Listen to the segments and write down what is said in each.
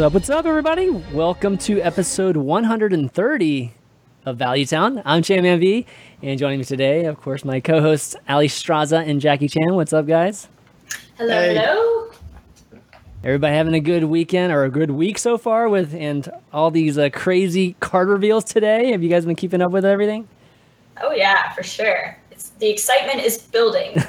Up? What's up, everybody? Welcome to episode 130 of Value Town. I'm Cham MV, and joining me today, of course, my co-hosts Alliestrasza and Jackie Chan. What's up, guys? Hello, Hey. hello. Everybody having a good weekend or a good week so far with and all these uh, crazy card reveals today. Have you guys been keeping up with everything? Oh yeah, for sure. It's the excitement is building.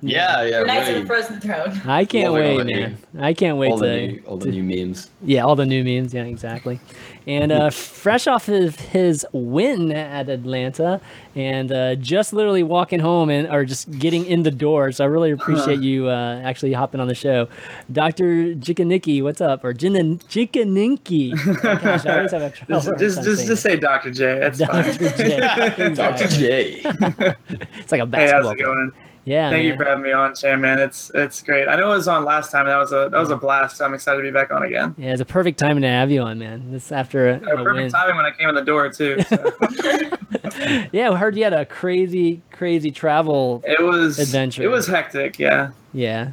Yeah, yeah. We're Knights of the Frozen Throne. I can't all wait, the new- man. I can't wait all the to, new, all the to- new memes. yeah, all the new memes. Yeah, exactly. And uh, fresh off of his win at Atlanta, and uh, just literally walking home and or just getting in the door. So I really appreciate you uh, actually hopping on the show, Doctor Jikanicki. What's up? Or Jina Jikaninki. Gosh, I always have a trouble Just, just, just, just say Dr. J. That's it. fine. Dr. J. Dr. J. It's like a Hey, basketball. how's it going? Yeah, Thank you for having me on, Chan, man. It's it's great. I know it was on last time. That was a that was a blast. I'm excited to be back on again. Yeah, it's a perfect time to have you on, man. This after a, a win. perfect timing when I came in the door too. So. Yeah, I heard you had a crazy, crazy travel. it was Adventure. It was hectic. Yeah. Yeah.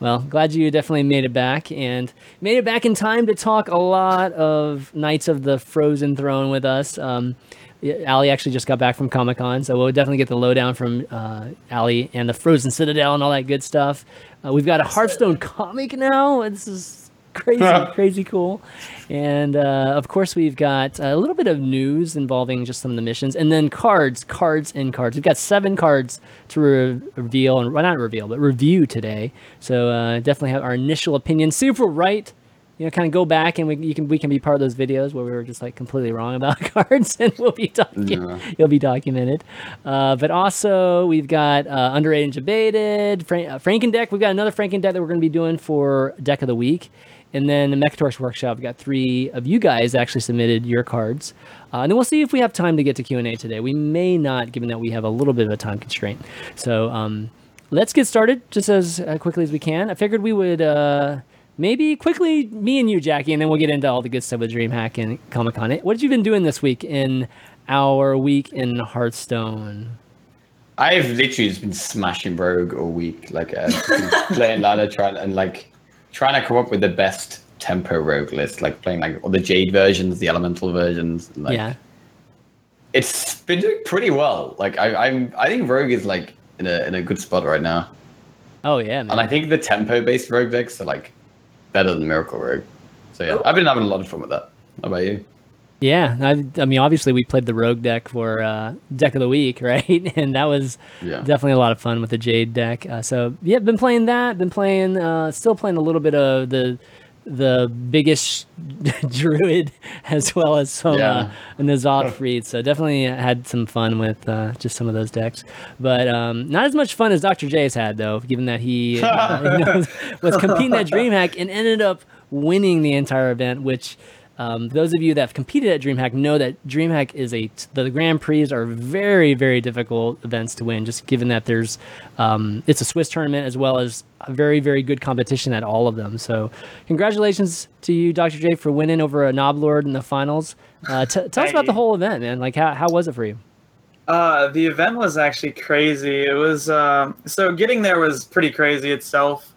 Well, glad you definitely made it back and made it back in time to talk a lot of Knights of the Frozen Throne with us. Um, yeah, Ali actually just got back from Comic Con, so we'll definitely get the lowdown from uh, Ali and the Frozen Citadel and all that good stuff. Uh, we've got a Hearthstone comic now. This is crazy, crazy cool. And uh, of course, we've got a little bit of news involving just some of the missions, and then cards, cards, and cards. We've got seven cards to re- reveal and well, not reveal, but review today. So uh, definitely have our initial opinion. See if we're right. You know, kind of go back and we you can we can be part of those videos where we were just like completely wrong about cards, and we'll be talking. Yeah. It'll be documented. Uh, but also we've got uh, underrated and debated. Frank, uh, Franken deck. We've got another Franken deck that we're going to be doing for deck of the week. And then the Mechatorx Workshop, we've got three of you guys actually submitted your cards. Uh, and then we'll see if we have time to get to Q&A today. We may not, given that we have a little bit of a time constraint. So um, let's get started just as uh, quickly as we can. I figured we would uh, maybe quickly, me and you, Jackie, and then we'll get into all the good stuff with DreamHack and Comic-Con. What have you been doing this week in our week in Hearthstone? I've literally just been smashing Rogue all week. Like, uh, playing ladder, trying and like trying to come up with the best tempo Rogue list. Like playing like all the Jade versions, the Elemental versions. and, Like, yeah. it's been doing pretty well. Like, I, I'm, I think Rogue is like in a in a good spot right now. Oh, yeah, man. And I think the tempo based Rogue decks are like better than Miracle Rogue. So yeah, I've been having a lot of fun with that. How about you? Yeah, I, I mean, obviously we played the Rogue deck for uh, deck of the week, right? And that was Yeah. definitely a lot of fun with the Jade deck. Uh, so yeah, been playing that. Been playing, uh, still playing a little bit of the the biggest druid as well as some uh, Yeah. Nazad Freed. So definitely had some fun with uh, just some of those decks, but um, not as much fun as Dr. J has had though, given that he uh, you know, was competing at DreamHack and ended up winning the entire event, which. Um, those of you that have competed at DreamHack know that DreamHack is a the Grand Prix are very very difficult events to win. Just given that there's um, it's a Swiss tournament as well as a very very good competition at all of them. So congratulations to you, Dr. J, for winning over a Noblord in the finals. Uh, t- tell us about the whole event, man. Like how how was it for you? Uh, the event was actually crazy. It was um, so getting there was pretty crazy itself.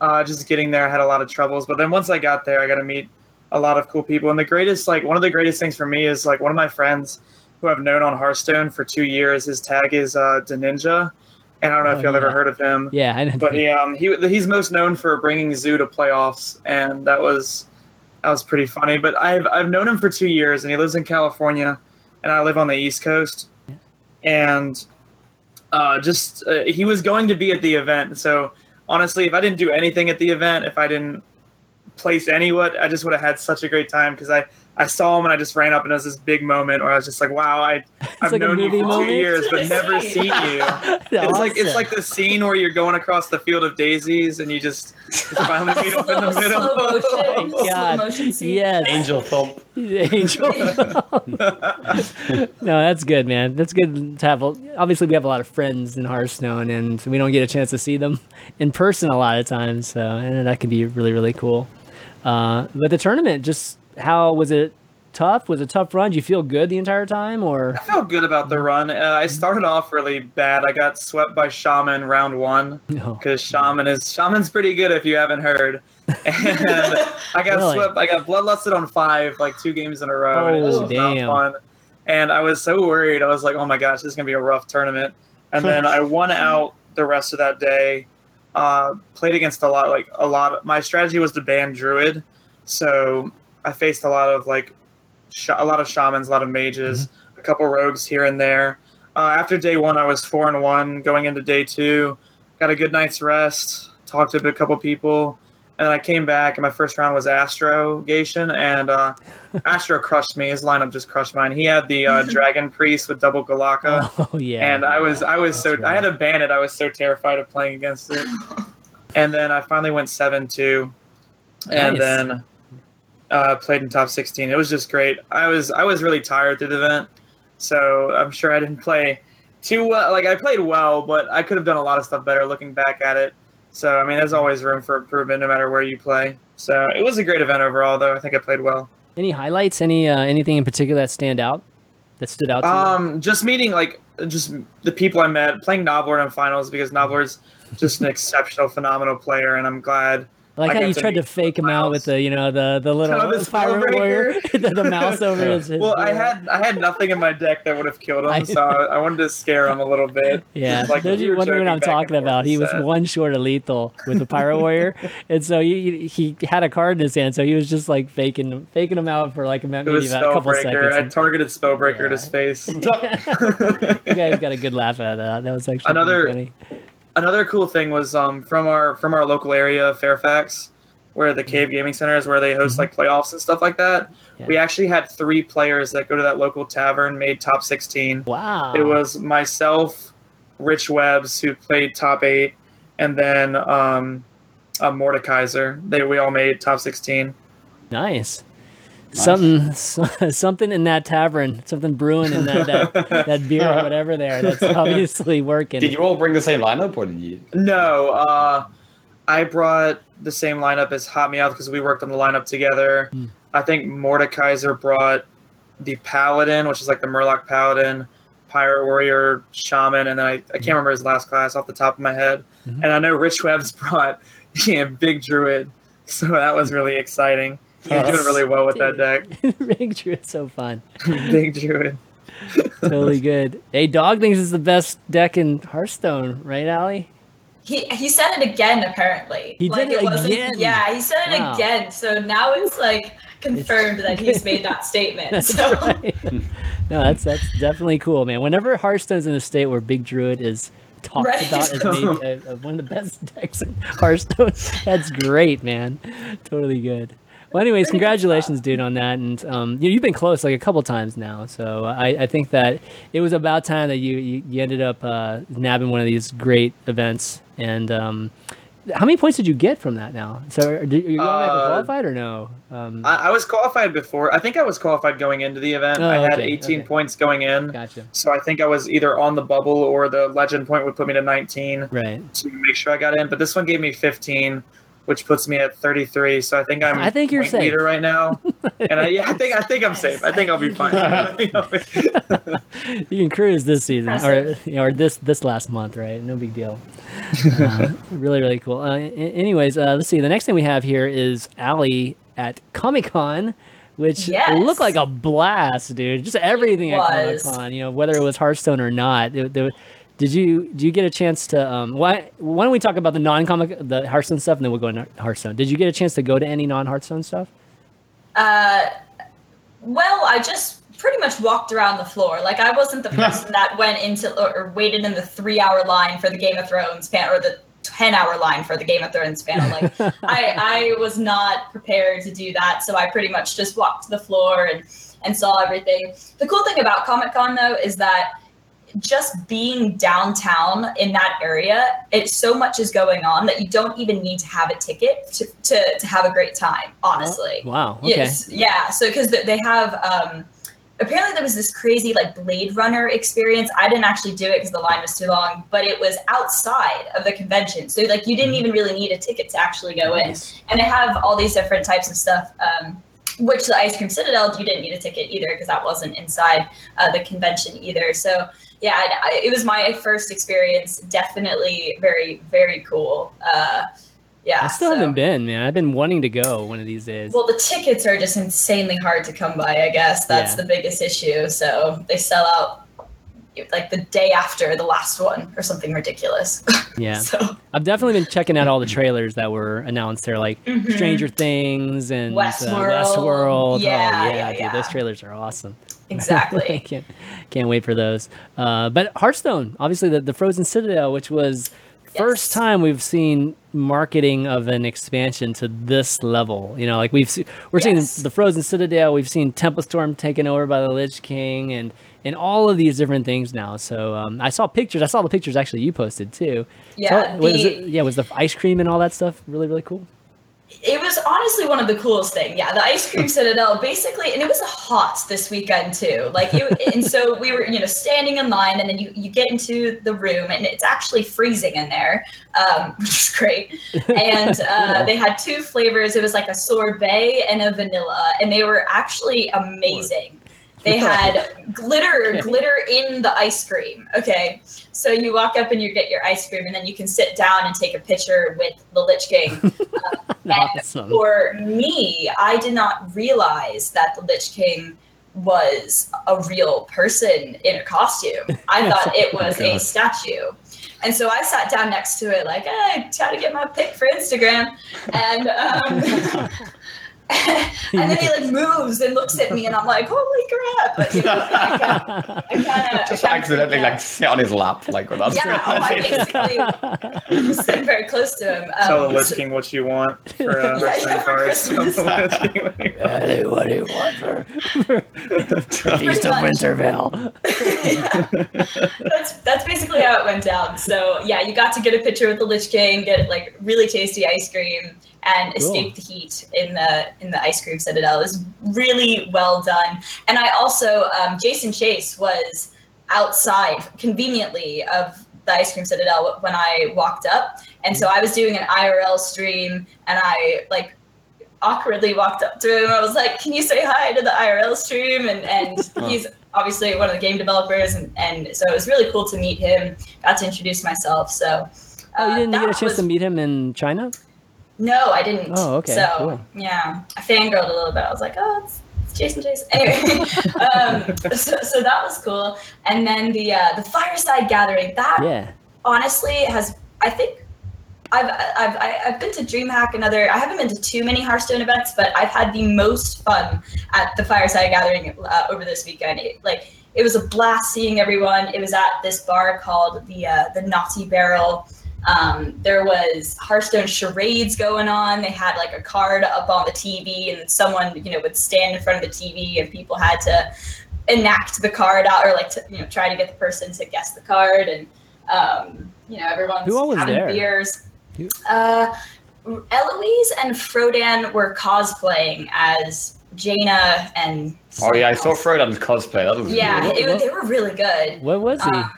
Uh, just getting there, I had a lot of troubles, but then once I got there, I got to meet a lot of cool people. And the greatest, like one of the greatest things for me is like one of my friends who I've known on Hearthstone for two years. His tag is uh, Deninja, and I don't know Oh, if y'all yeah. ever heard of him. Yeah, I didn't but he um he he's most known for bringing Zoo to playoffs, and that was that was pretty funny. But I've I've known him for two years, and he lives in California, and I live on the East Coast, and uh, just uh, he was going to be at the event. So honestly, if I didn't do anything at the event, if I didn't place any what, I just would have had such a great time because I I saw him and I just ran up and it was this big moment where I was just like, wow, I I've like known you for moment. two years but never seen you. It's like it's like the scene where you're going across the field of daisies and you just, just finally meet up in the middle. middtle. slow motion. Oh, God. Slow motion scene. yes, Angel thump. Angel. no, that's good, man. That's good to have. Obviously, we have a lot of friends in Hearthstone, and we don't get a chance to see them in person a lot of times. So, and that can be really, really cool. Uh, but the tournament, just how was it? Tough? Was it a tough run? Did you feel good the entire time, or I felt good about the run. Uh, I started off really bad. I got swept by Shaman round one no? because Shaman is Shaman's pretty good if you haven't heard. And I got Really? swept. I got bloodlusted on five like two games in a row. and it was Oh, not damn. fun. And I was so worried. I was like, oh my gosh, this is gonna be a rough tournament. And then I won out the rest of that day. Uh, played against a lot like a lot. Of, my strategy was to ban Druid, so I faced a lot of like sh- a lot of shamans, a lot of mages, a couple rogues here and there. Uh, after day one, I was four and one. Going into day two, got a good night's rest. Talked to a couple people, and then I came back. And my first round was Astrogation, and uh, Astro crushed me. His lineup just crushed mine. He had the uh, Dragon Priest with double Galaka. Oh yeah. And I was, I was so, That's I had right. to ban it. I was so terrified of playing against it. And then I finally went seven two, and Nice. then uh, played in top sixteen. It was just great. I was, I was really tired through the event, so I'm sure I didn't play too well. Like I played well, but I could have done a lot of stuff better looking back at it. So I mean, there's always room for improvement no matter where you play. So it was a great event overall, though. I think I played well. Any highlights? Any uh, anything in particular that stand out? That stood out to you? Um, just meeting like just the people I met, playing Noblord in finals because Noblord's just an exceptional, phenomenal player, and I'm glad. I like I how you tried to fake him out with the you know the the little Oh, fire warrior, the, the mouse over his. his Well, I had I had nothing in my deck that would have killed him, I- so I, I wanted to scare him a little bit. Yeah, Like, we you wondering what I'm talking about. He was one short of lethal with the Pyro Warrior, and so he, he had a card in his hand, so he was just like faking faking him out for like a maybe about a couple Spellbreaker. I seconds. targeted Spellbreaker Yeah. at his face. you guys got a good laugh out of that. That was actually Another- funny. Another cool thing was um, from our from our local area, Fairfax, where the Cave Gaming Center is, where they host like playoffs and stuff like that. Mm-hmm. Yeah. We actually had three players that go to that local tavern made top 16. Wow. It was myself, Rich Webbs, who played top eight, and then um, uh, Mordekaiser. They we all made top 16. nice. Nice. Something, something in that tavern, something brewing in that that, that beer or whatever there. That's obviously working. Did you all bring the same lineup, or did you? No, uh, I brought the same lineup as Hot Meow because we worked on the lineup together. Hmm. I think Mordekaiser brought the Paladin, which is like the Murloc Paladin, Pirate Warrior, Shaman, and then I, I can't remember his last class off the top of my head. Mhm. And I know Rich Webb's brought yeah, Big Druid, so that was really exciting. He was Yes. doing really well with that deck. Big Drew, it's so fun. Big Druid. Totally good. Hey, Dog thinks it's the best deck in Hearthstone, right, Allie? He he said it again apparently. He did it wasn't- again? Yeah, he said it Wow. again. So now it's like confirmed that he's made that statement. That's So right. No, that's that's definitely cool, man. Whenever Hearthstone's in a state where Big Druid is talked Right. about as maybe uh, one of the best decks in Hearthstone, that's great, man. Totally good. Well, anyways, congratulations, dude, on that. And um, you, you've been close like a couple times now, so I, I think that it was about time that you you, you ended up uh, nabbing one of these great events. And um, how many points did you get from that now? So, are you going back Uh, qualified or no? Um, I, I was qualified before. I think I was qualified going into the event. Oh, I had okay, 18 okay. points going in. gotcha. So I think I was either on the bubble or the legend point would put me to 19 Right. to make sure I got in. But this one gave me 15, which puts me at 33. So I think I'm I think you're safe. leader right now. and I, yeah, I think I think I'm safe. I think I'll be fine. you can cruise this season or you know, or this this last month, right? No big deal. Uh, really, really cool. Uh, anyways, uh, let's see. The next thing we have here is Allie at Comic Con, which Yes. looked like a blast, dude. Just everything at Comic Con, You know, whether it was Hearthstone or not. It- there- did you did you get a chance to um why why don't we talk about the non comic the Hearthstone stuff and then we'll go into Hearthstone. Did you get a chance to go to any non Hearthstone stuff? uh well, I just pretty much walked around the floor. Like I wasn't the person that went into or, or waited in the three hour line for the Game of Thrones pan or the 10 hour line for the Game of Thrones panel. Like I, I was not prepared to do that. So I pretty much just walked to the floor and, and saw everything. The cool thing about Comic Con though is that just being downtown in that area, it so much is going on that you don't even need to have a ticket to, to, to have a great time, honestly. Wow. Okay. Yes, yeah. So because they have um, apparently there was this crazy like Blade Runner experience. I didn't actually do it because the line was too long, but it was outside of the convention, so like you didn't even really need a ticket to actually go in. And they have all these different types of stuff. Um, which the Ice Cream Citadel, you didn't need a ticket either because that wasn't inside uh, the convention either. So yeah, I, it was my first experience. Definitely very very cool. Uh, yeah, I still so- haven't been, man. I've been wanting to go one of these days. well, the tickets are just insanely hard to come by. I guess that's Yeah. the biggest issue. So they sell out like the day after the last one or something ridiculous. yeah. so I've definitely been checking out all the trailers that were announced there, like Mhm. Stranger Things and uh, Westworld. Westworld. Yeah, oh, yeah, yeah, dude, yeah. those trailers are awesome. exactly. can't can't wait for those. Uh, but Hearthstone, obviously the, the Frozen Citadel, which was first Yes. time we've seen marketing of an expansion to this level. You know, like we've se- we're Yes. seeing the Frozen Citadel, we've seen Tempo Storm taken over by the Lich King, and and all of these different things now. So um, I saw pictures. I saw the pictures actually you posted too. Yeah, So, was the- it, yeah, was the ice cream and all that stuff really really cool? It was honestly one of the coolest things. Yeah, the ice cream citadel basically, and it was hot this weekend too. Like, it, and so we were, you know, standing in line, and then you, you get into the room, and it's actually freezing in there, um, which is great. And uh, they had two flavors. It was like a sorbet and a vanilla, and they were actually amazing. They had glitter, glitter in the ice cream. Okay, so you walk up and you get your ice cream, and then you can sit down and take a picture with the Lich King. And Awesome. for me, I did not realize that the Lich King was a real person in a costume. I thought it was a statue. And so I sat down next to it, like, hey, try to get my pic for Instagram. And um, and then he like moves and looks at me, and I'm like, holy crap! Like, you know, I kinda- Just I kinda accidentally like sit on his lap, like without Yeah, I basically was sitting very close to him. Tell the Um, Lich King what you want for uh, Yeah, yeah, for cards. Christmas. what do you want for Feast of much. Winter Veil? that's that's basically how it went down. So yeah, you got to get a picture with the Lich King, get like really tasty ice cream, and Cool. escape the heat in the in the ice cream citadel. It was really well done. And I also um, Jason Chayes was outside conveniently of the ice cream citadel when I walked up, and so I was doing an IRL stream, and I like awkwardly walked up to him. I was like, "Can you say hi to the IRL stream?" And and Oh. he's obviously one of the game developers, and, and so it was really cool to meet him. Got to introduce myself. So. Oh, you uh, didn't get a chance was- to meet him in China? No, I didn't. Oh, okay, So cool. yeah, I fangirled a little bit. I was like, oh, it's, it's Jason Chayes. Anyway, um, so, so that was cool. And then the uh, the fireside gathering that Yeah. honestly has I think I've I've I- I've been to DreamHack and other I haven't been to too many Hearthstone events, but I've had the most fun at the Fireside Gathering uh, over this weekend. It, like it was a blast seeing everyone. It was at this bar called the uh, the Naughty Barrel. Um, there was Hearthstone charades going on. They had like a card up on the TV, and someone you know would stand in front of the TV, and people had to enact the card out or like to you know try to get the person to guess the card and um you know everyone's Who was having there? beers Who- uh eloise and frodan were cosplaying as jaina and Oh yeah, I saw someone Frodan's cosplay. That was else. yeah What- it, what- they were really good What was he? Uh,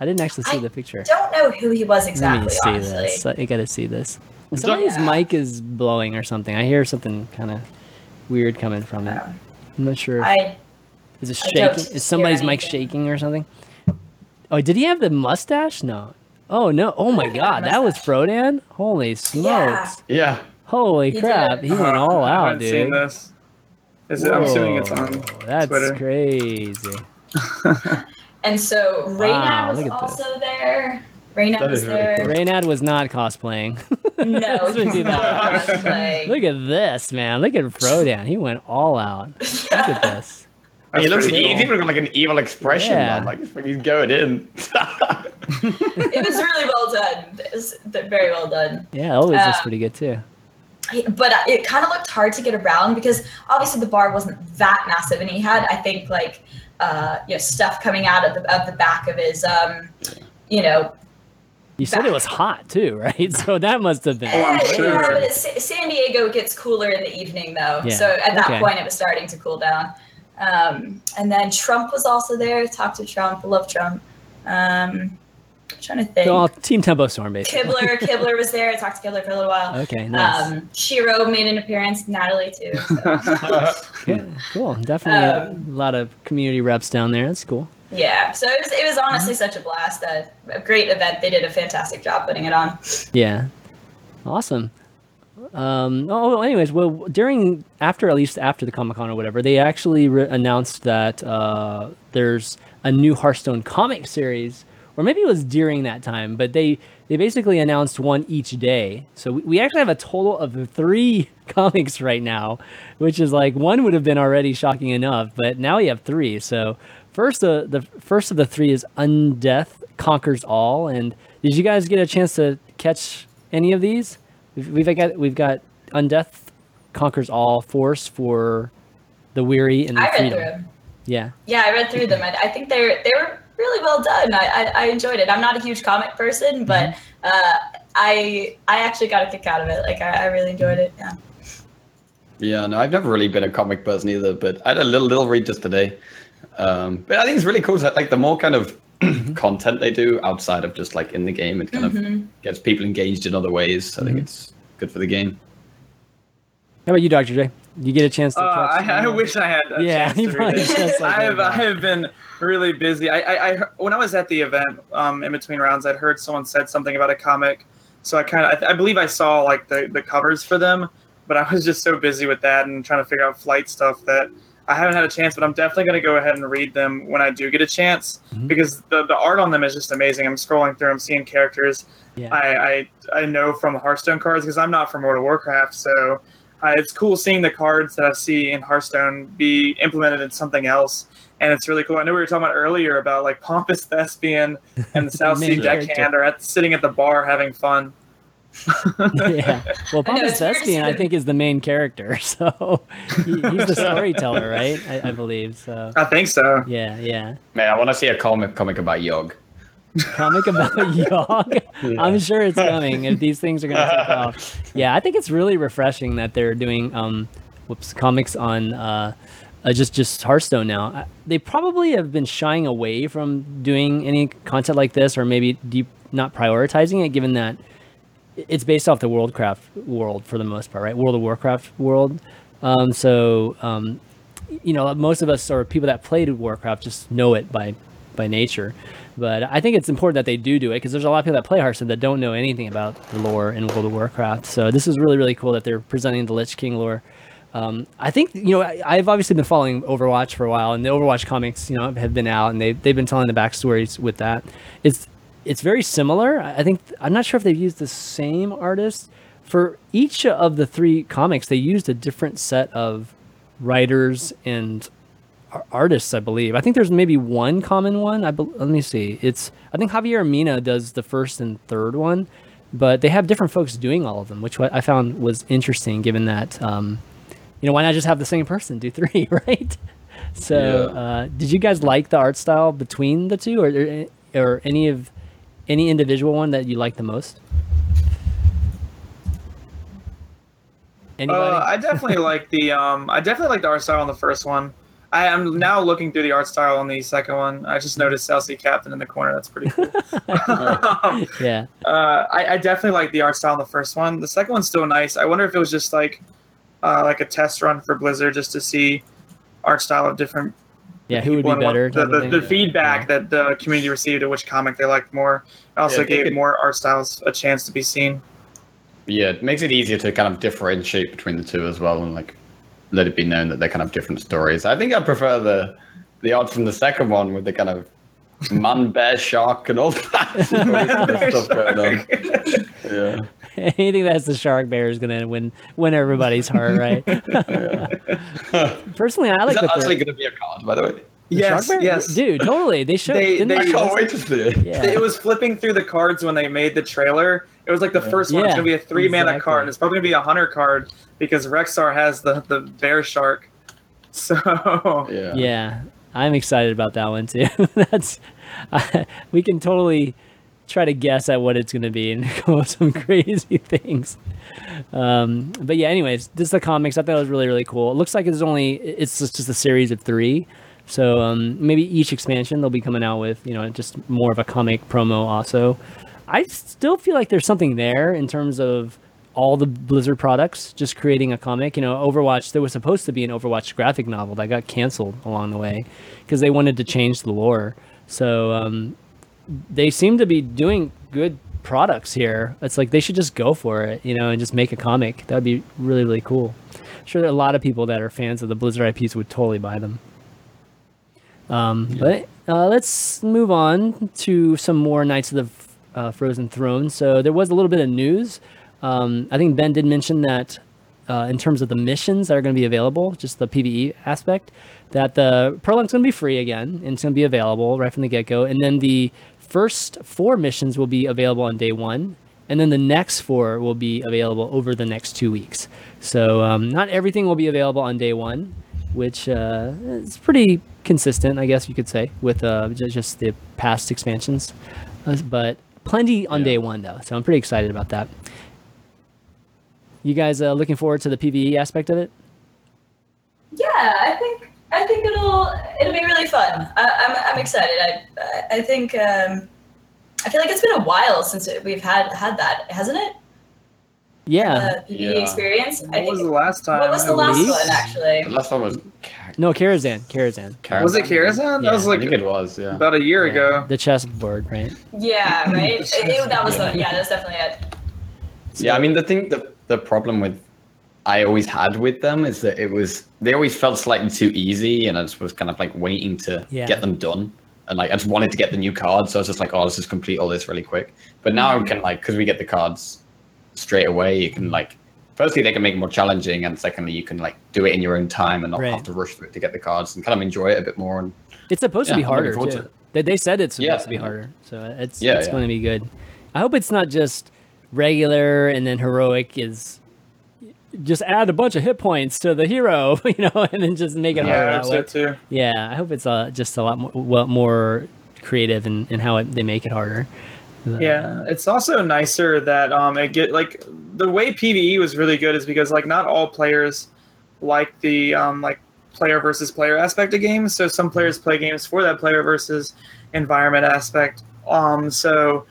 I didn't actually see I the picture. I don't know who he was exactly Let me see honestly this. I gotta see this. Is that- Somebody's Yeah. mic is blowing or something. I hear something kind of weird coming from it. I'm not sure. i is it shaking? Is somebody's mic shaking or something? Oh, did he have the mustache? No. Oh no! Oh my he have a God, that was mustache. Frodan! Holy smokes! Yeah. Holy He crap! did. He went all uh, I out, haven't dude. seen this. Is it, I'm assuming it's on That's Twitter. crazy. and so Reynad Wow, was look at this. also there Reynad That was is really there cool. Reynad was not cosplaying. no Let's he was not cosplaying. Look at this, man. Look at Frodan. He went all out. Look at this. he looks. pretty He's cool. even got like an evil expression. Yeah. Man. Like it's he's going in. it was really well done. It was very well done. Yeah, it always looks Um, pretty good too. But uh, it kind of looked hard to get around because obviously the bar wasn't that massive, and he had, I think, like uh, you know, stuff coming out of the of the back of his, um, you know, You said it was hot too, right? So that must have been. Oh, I'm Yeah, but it's, San Diego gets cooler in the evening, though. Yeah, So at that okay. point, it was starting to cool down. Um, and then Trump was also there. Talked to Trump. Love Trump. Um, I'm trying to think. Well, Team Tempo Storm, basically. Kibler, Kibler was there. I talked to Kibler for a little while. Okay, nice. Um, Shiro made an appearance. Natalie too. so. yeah, cool. Definitely um, a lot of community reps down there. That's cool. yeah. So it was. It was honestly Mm-hmm. such a blast. A, a great event. They did a fantastic job putting it on. Yeah, awesome. Um, oh, anyways, well, during after at least after the Comic Con or whatever, they actually re- announced that uh, there's a new Hearthstone comic series, or maybe it was during that time, but they they basically announced one each day. So we, we actually have a total of three comics right now, which is like one would have been already shocking enough, but now we have three. So first, uh, the first of the three is Undeath Conquers All, and did you guys get a chance to catch any of these? We've, we've got we've got Undeath Conquers All, Force for the Weary and the I read Freedom. Yeah, Yeah, I read through them. I, I think they're they were really well done. I, I, I enjoyed it. I'm not a huge comic person, but Mm-hmm. uh, I I actually got a kick out of it. Like I, I really enjoyed it. Yeah. Yeah, no, I've never really been a comic person either, but I had a little little read just today. Um, but I think it's really cool that like the more kind of content they do outside of just like in the game, it kind Mhm. of gets people engaged in other ways. I think it's good for the game. how about you, Doctor J? You get a chance to? Uh, I, I wish I had Yeah, chance to read it. just, like, I have I have been really busy. I, I, I when I was at the event um, in between rounds, I'd heard someone said something about a comic, so I kind of I, I believe I saw like the the covers for them, but I was just so busy with that and trying to figure out flight stuff that I haven't had a chance. But I'm definitely going to go ahead and read them when I do get a chance Mhm. because the the art on them is just amazing. I'm scrolling through, I'm seeing characters Yeah. I, I I know from Hearthstone cards because I'm not from World of Warcraft, so uh, it's cool seeing the cards that I see in Hearthstone be implemented in something else, and it's really cool. I know we were talking about earlier about like Pompous Thespian and the South Sea Main character. Deckhand are at sitting at the bar having fun. yeah. Well, Pompous it's weird to Thespian, I think, is the main character. So he, he's the storyteller, right? I, I believe. So I think so. yeah, yeah. Man, I want to see a comic comic about Yogg. Comic about Yogg. I'm sure it's coming if these things are gonna take off. Yeah, I think it's really refreshing that they're doing um, whoops, comics on uh, uh, just just Hearthstone now. Uh, They probably have been shying away from doing any content like this, or maybe deep, not prioritizing it, given that it's based off the Worldcraft world for the most part, right? World of Warcraft world. Um, so um, you know, most of us or people that played Warcraft just know it by by nature. But I think it's important that they do do it because there's a lot of people that play Hearthstone that don't know anything about the lore in World of Warcraft. So this is really really cool that they're presenting the Lich King lore. Um, I think you know I, I've obviously been following Overwatch for a while, and the Overwatch comics you know have been out, and they they've been telling the backstories with that. It's it's very similar. I think I'm not sure if they've used the same artist for each of the three comics. They used a different set of writers and artists, I believe. I think there's maybe one common one. I bel let me see. It's I think Javier Mina does the first and third one, but they have different folks doing all of them, which I found was interesting. Given that, um, you know, why not just have the same person do three, right? So, Yeah. uh, did you guys like the art style between the two, or or, or any of any individual one that you like the most? Anybody? Uh, I definitely like the um, I definitely like the art style on the first one. I am now looking through the art style on the second one. I just noticed South Sea Captain in the corner. That's pretty cool. um, yeah. uh, I, I definitely like the art style in the first one. The second one's still nice. I wonder if it was just like uh, like a test run for Blizzard just to see art style of different Yeah, who would be people and what- better? The, type of the, thing? the Yeah. feedback that the community received of which comic they liked more. It also Yeah, gave could- more art styles a chance to be seen. Yeah, it makes it easier to kind of differentiate between the two as well, and like let it be known that they're kind of different stories. I think I prefer the the art from the second one with the kind of man, bear, shark, and all that stuff going on. Yeah. Anything that has the shark bear is gonna win win everybody's heart, right? Personally, I Is like that the actually third. going to be a card, by the way? The yes, yes. dude, totally. They showed. They- they- I they can't wait to see it. Yeah. It was flipping through the cards when they made the trailer. It was like the Yeah. first one. It's gonna be a three mana card. and It's probably gonna be a hunter card because Rexxar has the the bear shark. So Yeah. Yeah, I'm excited about that one too. That's we can totally try to guess at what it's going to be and come up with some crazy things. Um, but yeah, anyways, this is the comics. I thought it was really really cool. It looks like it's only it's just, just a series of three. So um, maybe each expansion they'll be coming out with, you know, just more of a comic promo. Also, I still feel like there's something there in terms of all the Blizzard products, just creating a comic. You know, Overwatch, there was supposed to be an Overwatch graphic novel that got canceled along the way because they wanted to change the lore. So um, they seem to be doing good products here. It's like they should just go for it, you know, and just make a comic. That would be really, really cool. I'm sure there are a lot of people that are fans of the Blizzard IPs would totally buy them. Um, But uh, let's move on to some more Knights of the uh, Frozen Throne. So there was a little bit of news. Um, I think Ben did mention that uh, in terms of the missions that are going to be available, just the PVE aspect, that the Prologue's going to be free again and it's going to be available right from the get go. And then the first four missions will be available on day one. And then the next four will be available over the next two weeks. So um, not everything will be available on day one, which uh, is pretty consistent, I guess you could say, with uh, just the past expansions. Uh, but plenty on Yeah. day one, though. So I'm pretty excited about that. You guys uh, looking forward to the PVE aspect of it? Yeah, I think I think it'll it'll be really fun. I, I'm I'm excited. I I think um, I feel like it's been a while since we've had had that, hasn't it? Yeah. The PvE Yeah. experience. I what think. was the last time? what was the last believe? one actually? The last one was No, Karazhan. Karazhan. Karazhan. Was it Karazhan? Yeah, That was I like think it was. Yeah. about a year Yeah. ago. The chessboard, right? Yeah, right. It- it- that was the yeah. That's definitely it. Yeah, I mean the thing the the problem with I always had with them is that it was they always felt slightly too easy, and I just was kind of like waiting to Yeah. get them done, and like I just wanted to get the new cards, so I was just like, oh, let's just complete all this really quick. But now I mm-hmm. can like because we get the cards straight away, you can like firstly they can make it more challenging, and secondly you can like do it in your own time and not Right. have to rush through it to get the cards and kind of enjoy it a bit more. And It's supposed to be Yeah, I'm looking harder forward to They, they said it's supposed Yeah. to be harder, so it's Yeah, it's going to be good. I hope it's not just regular and then heroic is just add a bunch of hit points to the hero, you know, and then just make it Yeah, harder. hope so too. Yeah, I hope it's uh, just a lot more, well, more creative in, in how it, they make it harder. Yeah, it's also nicer that um it get like the way PVE was really good is because like not all players like the um like player versus player aspect of games. So some players play games for that player versus environment aspect. Um so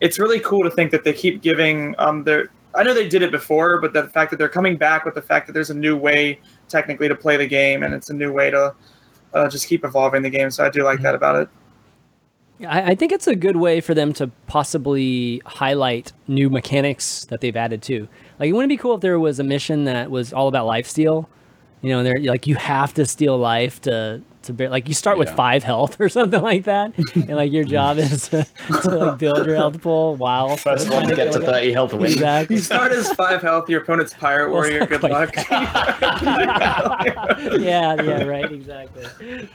it's really cool to think that they keep giving um their I know they did it before, but the fact that they're coming back with the fact that there's a new way technically to play the game and it's a new way to uh, just keep evolving the game. So I do like that about it. I, think it's a good way for them to possibly highlight new mechanics that they've added too. Like, it wouldn't it be cool if there was a mission that was all about life steal? You know, they're like you have to steal life to to bear, like you start with Yeah. five health or something like that, and like your job is to, to like build your health pool while first one to get to thirty health to win. exactly. You start as five health, your opponent's pirate warrior. it's Good luck. yeah, yeah, right, exactly.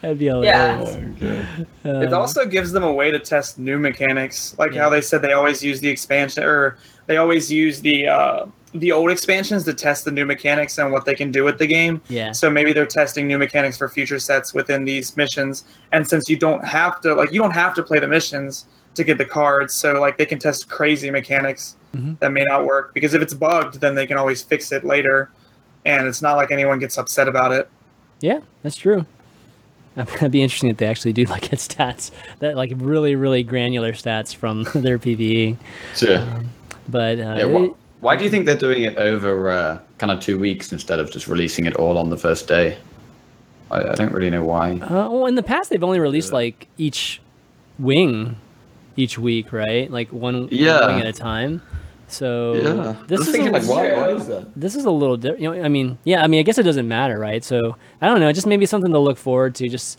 That'd be Yeah. hilarious. it Um, also gives them a way to test new mechanics, like Yeah. how they said they always use the expansion, or they always use the uh, the old expansions to test the new mechanics and what they can do with the game. yeah, So maybe they're testing new mechanics for future sets within these missions. And since you don't have to, like, you don't have to play the missions to get the cards, so like they can test crazy mechanics Mhm. that may not work because if it's bugged, then they can always fix it later, and it's not like anyone gets upset about it. Yeah, that's true. That'd be interesting if they actually do like get stats that like really really granular stats from their PVE. Sure. But uh, Yeah, wh- why do you think they're doing it over uh, kind of two weeks instead of just releasing it all on the first day? I, I don't really know why. uh, well, in the past they've only released like each wing each week, right? Like one Yeah. wing at a time. So yeah, this is thinking a, like, why, why is that? this is a little different. you know I mean yeah I mean I guess it doesn't matter right so I don't know just maybe something to look forward to just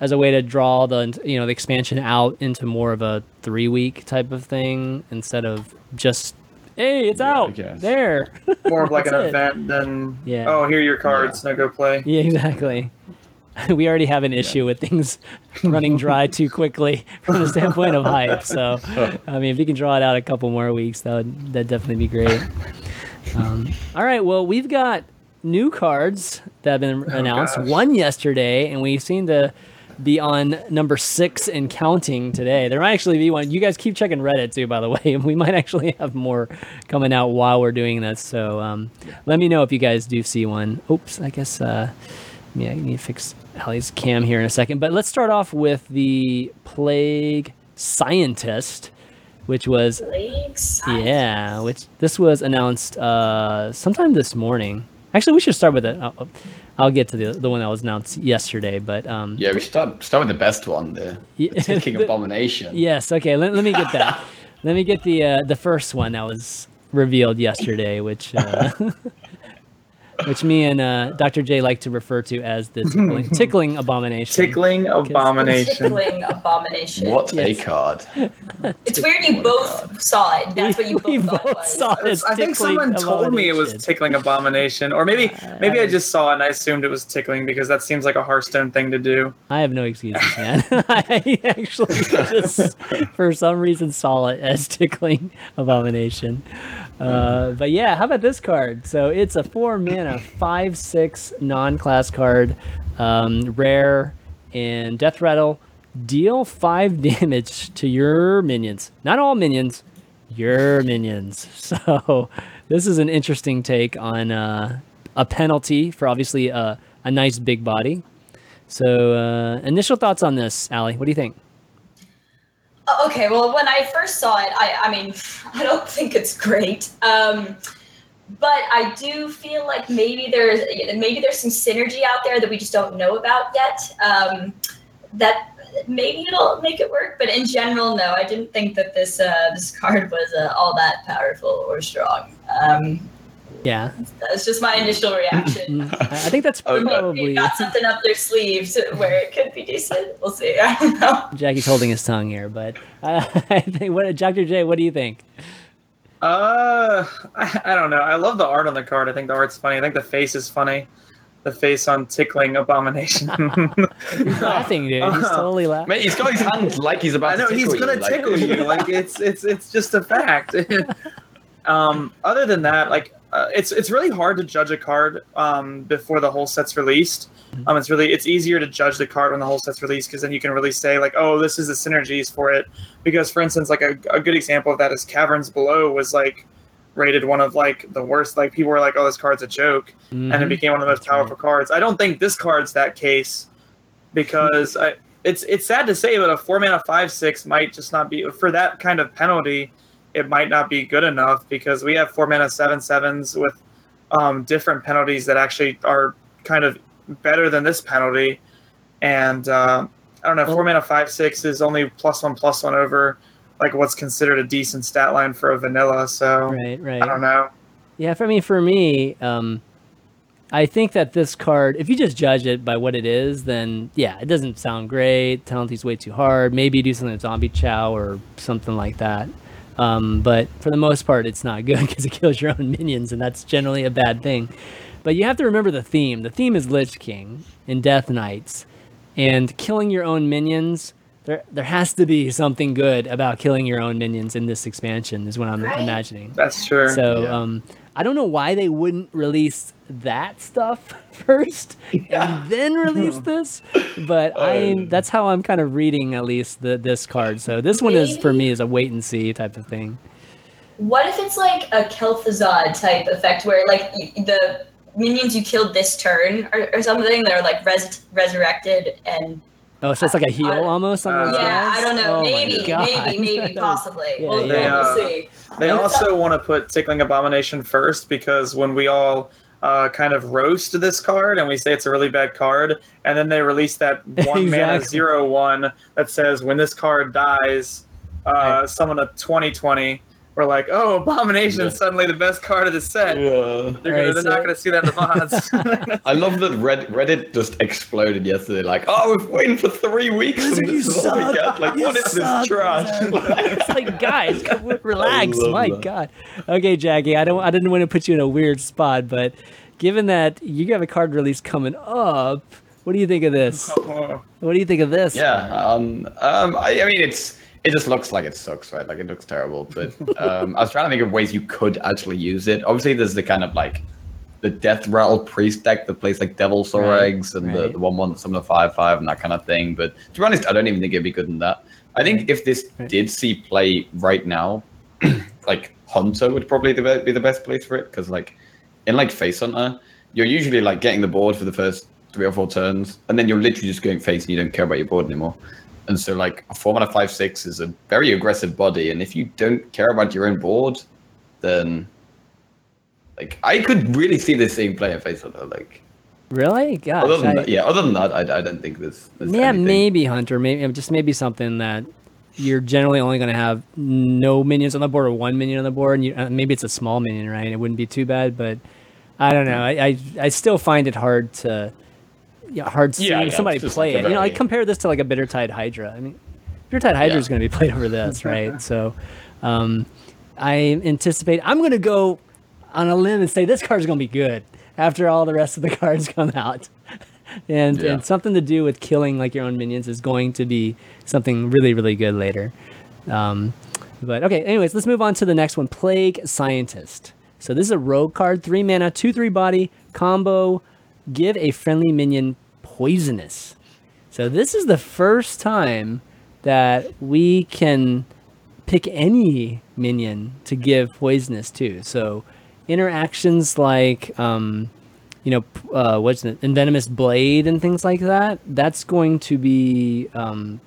as a way to draw the you know the expansion out into more of a three week type of thing instead of just hey it's Yeah, out there. More of like an it. event than Yeah. oh here are your cards, now go play. yeah exactly we already have an issue with things running dry too quickly from the standpoint of hype. So, I mean, if you can draw it out a couple more weeks, that would that definitely be great. Um, all right, well, we've got new cards that have been announced. gosh. One yesterday, and we've seem to be on number six and counting today. There might actually be one. You guys keep checking Reddit too, by the way, and we might actually have more coming out while we're doing this. So um, let me know if you guys do see one. Oops, I guess. Uh, yeah, I need to fix Allie's cam here in a second. But let's start off with the Plague Scientist, which was yeah, which this was announced uh, sometime this morning. Actually, we should start with it. I'll, I'll get to the the one that was announced yesterday, but um, Yeah, we start start with the best one, the ticking the- abomination. yes. Okay, let, let me get that. let me get the uh, the first one that was revealed yesterday, which uh, which me and uh, Dr. J like to refer to as the tickling, tickling abomination. Tickling abomination. Tickling abomination. What Yes. a card! It's weird you both saw it. That's what you we both thought it both saw it. It's- I think someone told me it was tickling abomination, or maybe maybe I just saw it and I assumed it was tickling because that seems like a Hearthstone thing to do. I have no excuses, man. I actually just, for some reason, saw it as tickling abomination. Uh, but yeah, how about this card? So it's a four mana, five six non-class card, um, rare, and death rattle. Deal five damage to your minions. Not all minions, your minions. So this is an interesting take on uh, a penalty for obviously a, a nice big body. So, uh, initial thoughts on this, Allie? What do you think? Oh, Okay, well, when I first saw it, I, I mean, I don't think it's great. Um, but I do feel like maybe there's maybe there's some synergy out there that we just don't know about yet. Um, that maybe it'll make it work, but in general, no. I didn't think that this uh, this card was uh, all that powerful or strong. Um, Yeah, that's just my initial reaction. I I think that's no. They probably got something up their sleeves where it could be decent. We'll see. I don't know. Jackie's holding his tongue here, but uh, I think what Dr. J, what do you think? Uh, I, I don't know. I love the art on the card. I think the art's funny. I think the face is funny. The face on tickling abomination. He's laughing, dude. He's totally laughing. Mate, he's got his hand like he's about I know to tickle he's gonna you. like- tickle you. Like it's it's it's just a fact. um, other than that, like uh, it's it's really hard to judge a card um, before the whole set's released. Um, it's really it's easier to judge the card when the whole set's released because then you can really say like, oh, this is the synergies for it. Because for instance, like a, a good example of that is Caverns Below was like rated one of like the worst. Like people were like, oh, this card's a joke and it Mhm. became one of the most powerful cards. I don't think this card's that case because I, it's it's sad to say, but a four mana five six might just not be for that kind of penalty. It might not be good enough because we have four mana seven sevens with um, different penalties that actually are kind of better than this penalty. And uh, I don't know, four mana five six is only plus one plus one over like what's considered a decent stat line for a vanilla. So Right, right. I don't know. Yeah, for me, for me, um, I think that this card, if you just judge it by what it is, then yeah, it doesn't sound great. Penalty's way too hard. Maybe you do something with Zombie Chow or something like that. Um, but for the most part, it's not good because it kills your own minions, and that's generally a bad thing. But you have to remember the theme. The theme is Lich King and Death Knights, and killing your own minions. There, there has to be something good about killing your own minions in this expansion. Is what I'm Right. imagining. That's true. So Yeah. um, I don't know why they wouldn't release that stuff first and then release this, but I Um. that's how I'm kind of reading at least the this card. So this one is for me is a wait and see type of thing. What if it's like a Kel'Thuzad type effect where like the minions you killed this turn or, or something they're like res- resurrected and Oh, so it's like a heal I- almost on those Uh, yeah guys? I don't know Oh maybe God. maybe maybe possibly Yeah, we'll, yeah. we'll see They also want to put Tickling Abomination first because when we all uh, kind of roast this card and we say it's a really bad card, and then they release that one mana zero one that says when this card dies, uh, Right. summon a twenty twenty. We're like, oh, Abomination Yeah. is suddenly the best card of the set. Yeah. They're, Right, gonna, they're so- not going to see that in the mods. I love that Red, Reddit just exploded yesterday. Like, oh, we've waiting for three weeks and you this is all we suck. get. Like, You what is suck, this trash? it's like guys, relax. My that. God. Okay, Jackie. I don't. I didn't want to put you in a weird spot, but given that you have a card release coming up, What do you think of this? What do you think of this? Yeah. Um. Um. I, I mean, it's it just looks like it sucks, right? Like it looks terrible. But um, I was trying to think of ways you could actually use it. Obviously, there's the kind of like the death rattle priest deck that plays like devil soul Right, eggs and the, right. the one one some of the five five and that kind of thing. But to be honest, I don't even think it'd be good in that. I think if this Right. did see play right now, like Hunter would probably be the best place for it because like in like Face Hunter, you're usually like getting the board for the first three or four turns, and then you're literally just going face and you don't care about your board anymore. And so like a four mana five six is a very aggressive body, and if you don't care about your own board, then like I could really see this same play in Face Hunter. Like Really? Gosh. other than I- that, yeah, other than that, I, I don't think there's, there's yeah, anything. maybe Hunter. Maybe just maybe something that you're generally only going to have no minions on the board or one minion on the board. And you, uh, maybe it's a small minion, right? It wouldn't be too bad, but I don't know. I I, I still find it hard to yeah, hard seeing yeah, somebody play it. You know, I very- compare this to like a Bittertide Hydra. I mean, Bittertide Hydra Yeah. is going to be played over this, right? so, um, I anticipate I'm going to go on a limb and say this card card's going to be good after all the rest of the cards come out. and Yeah. and something to do with killing like your own minions is going to be something really really good later. Um, but okay, anyways, let's move on to the next one. Plague Scientist. So this is a rogue card, three mana, two three body combo. Give a friendly minion poisonous. So this is the first time that we can pick any minion to give poisonous to. So interactions like um, you know, uh, what's it, Envenomous Blade and things like that. That's going to be, um,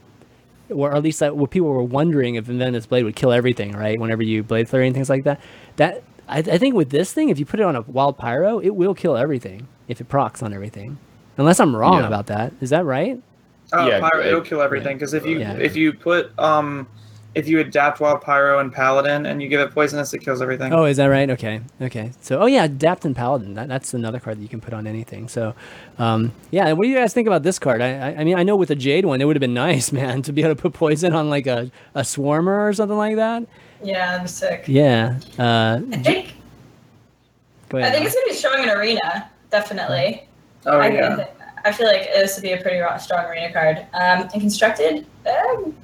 or at least that what people were wondering if Envenomous Blade would kill everything, right? Whenever you Blade Flurry and things like that. That I, I think with this thing, if you put it on a Wild Pyro, it will kill everything if it procs on everything. Unless I'm wrong Yeah. about that. Is that right? Oh, Yeah, pyro, it- it'll kill everything. Because if you Yeah. if you put um if you adapt wild pyro and paladin and you give it poisonous, it kills everything. Oh, is that right? Okay, okay. So, oh yeah, Adapt and Paladin. That, that's another card that you can put on anything. So, um, yeah. What do you guys think about this card? I, I, I mean, I know with the Jade one, it would have been nice, man, to be able to put poison on like a, a Swarmer or something like that. Yeah, I'm sick. Yeah. Uh, I think go I think it's gonna be strong in arena, definitely. Oh I, yeah. I feel like this would be a pretty strong arena card. Um, and constructed, um,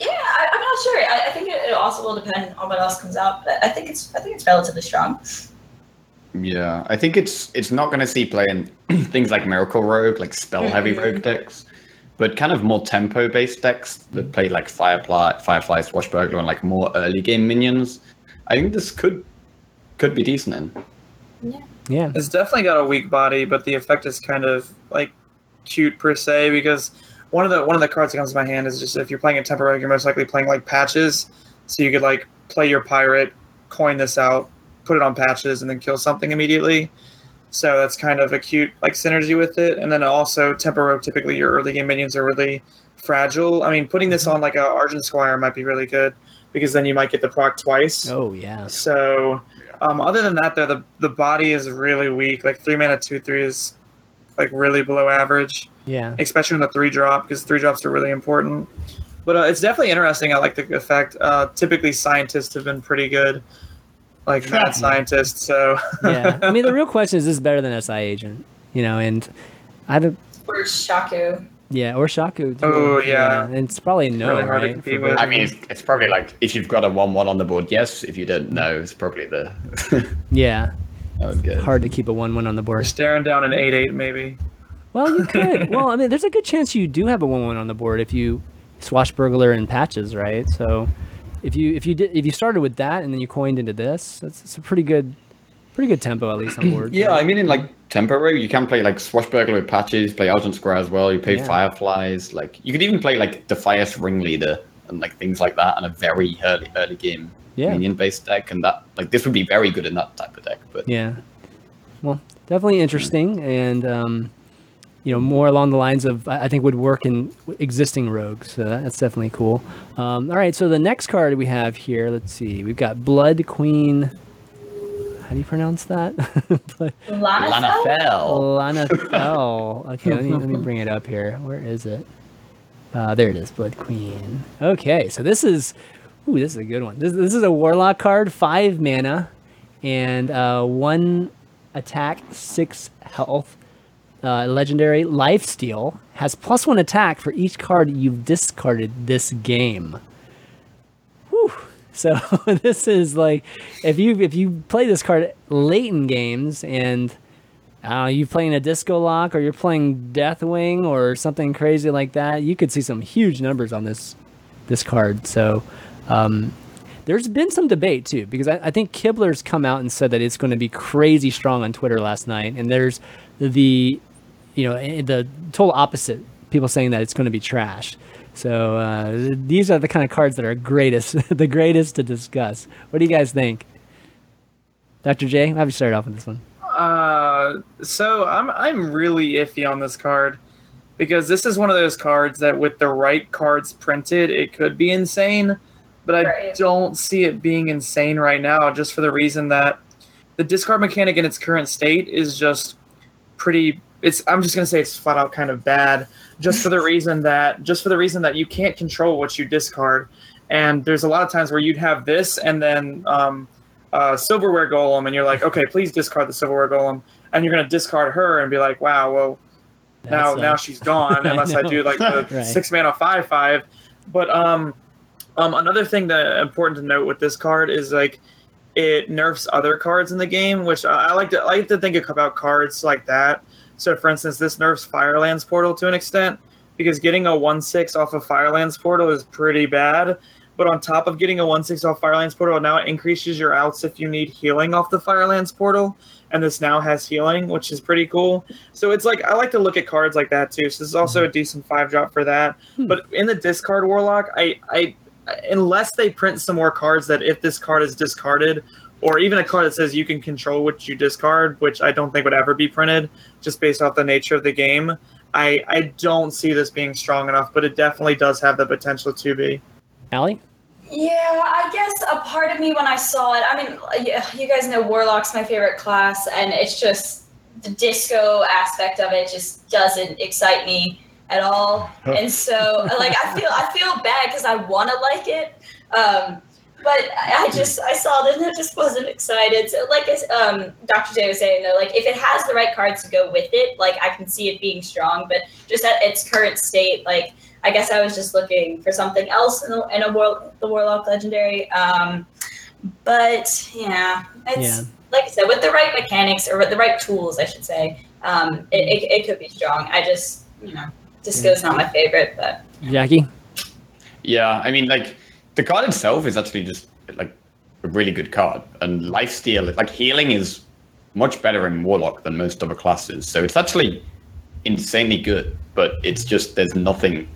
yeah, I, I'm not sure. I, I think it, it also will depend on what else comes out, but I think it's I think it's relatively strong. Yeah, I think it's it's not going to see play in things like Miracle Rogue, like spell heavy Mhm. rogue decks, but kind of more tempo based decks that play like Firefly, Firefly, Swashburglar, and like more early game minions. I think this could could be decent in. yeah. It's definitely got a weak body, but the effect is kind of like cute per se because one of the one of the cards that comes to my hand is just if you're playing a temporary, you're most likely playing like patches, so you could like play your pirate, coin this out, put it on patches, and then kill something immediately. So that's kind of a cute like synergy with it, and then also temporary. Typically, your early game minions are really fragile. I mean, putting this mm-hmm. on like a Argent Squire might be really good because then you might get the proc twice. Oh yeah. So, um, other than that, though, the the body is really weak. Like three mana, two three is like really below average, Yeah. especially in the three drop because three drops are really important. But uh, it's definitely interesting. I like the effect. Uh, typically, scientists have been pretty good, like mad scientists. So, Yeah. I mean, the real question is: Is this better than SI Agent? You know, and I don't. Or Shaku. Yeah, or Shaku. Oh, yeah. And it's probably no, Really hard to right? compete for with. I mean, it's, it's probably like if you've got a one-one on the board, yes. If you don't know, it's probably the yeah, that would get hard to keep a one-one on the we're board. staring down an eight eight maybe. Well, you could. well, I mean, there's a good chance you do have a one-one on the board if you swashburglar and patches, right? So, if you if you did if you started with that and then you coined into this, that's, that's a pretty good, pretty good tempo at least on board. Yeah, I mean, in like tempo you can play like Swashburglar with patches, play Argent Squire as well. You play Yeah. Fireflies. Like you could even play like Defias Ringleader and like things like that, and a very early early game Yeah. minion based deck, and that like this would be very good in that type of deck. But Yeah. Well, definitely interesting, and um, you know, more along the lines of I I think would work in existing rogues. So that's definitely cool. Um, all right, so the next card we have here, let's see, we've got Blood Queen. How do you pronounce that? Lana. Fell. Lana Fell. Okay, let me, let me bring it up here. Where is it? Uh, there it is, Blood Queen. Okay, so this is, ooh, this is a good one. This, this is a Warlock card, five mana, and uh, one attack, six health. uh, legendary life steal has plus one attack for each card you've discarded this game. So this is like if you if you play this card late in games and uh, you playing a disco lock or you're playing Deathwing or something crazy like that, you could see some huge numbers on this this card. So um, there's been some debate too because I, I, think Kibler's come out and said that it's going to be crazy strong on Twitter last night, and there's the you know eh, the total opposite people saying that it's going to be trash. So uh, these are the kind of cards that are greatest, the greatest to discuss. What do you guys think, Dr. J? How have you started off with this one? Uh, so I'm I'm really iffy on this card because this is one of those cards that with the right cards printed, it could be insane, but I right. don't see it being insane right now, just for the reason that the discard mechanic in its current state is just pretty it's I'm just gonna say it's flat out kind of bad, just for the reason that just for the reason that you can't control what you discard, and there's a lot of times where you'd have this and then um, uh, silverware golem, and you're like, okay, please discard the silverware golem, and you're gonna discard her and be like, wow, well, That's now now she's gone unless I, I do like the right. six mana five five, but um, um, another thing that important to note with this card is like it nerfs other cards in the game, which I, I like to I like to think about cards like that so, for instance, this nerfs Firelands Portal to an extent because getting a 1 6 off of Firelands Portal is pretty bad. But on top of getting a 1 6 off Firelands Portal, now it increases your outs if you need healing off the Firelands Portal. And this now has healing, which is pretty cool. So it's like, I like to look at cards like that too. So this is also a decent five drop for that. Hmm. But in the discard Warlock, I, I, unless they print some more cards that if this card is discarded or even a card that says you can control what you discard, which I don't think would ever be printed, just based off the nature of the game. I I don't see this being strong enough, but it definitely does have the potential to be. Allie? Yeah, I guess a part of me when I saw it, I mean, you guys know Warlock's my favorite class, and it's just the disco aspect of it just doesn't excite me at all. and so, like, I feel I feel bad because I want to like it. Um, but I just I saw this and I just wasn't excited. So like as um, Dr. J was saying though, like if it has the right cards to go with it, like I can see it being strong. But just at its current state, like I guess I was just looking for something else in, the, in a world the Warlock Legendary. Um, but yeah, it's yeah. like I said, with the right mechanics or with the right tools, I should say, um, it, it, it could be strong. I just you know, Disco's not my favorite, but Jackie. Yeah, I mean like the card itself is actually just like a really good card, and lifesteal, like healing, is much better in Warlock than most other classes. So it's actually insanely good, but it's just there's nothing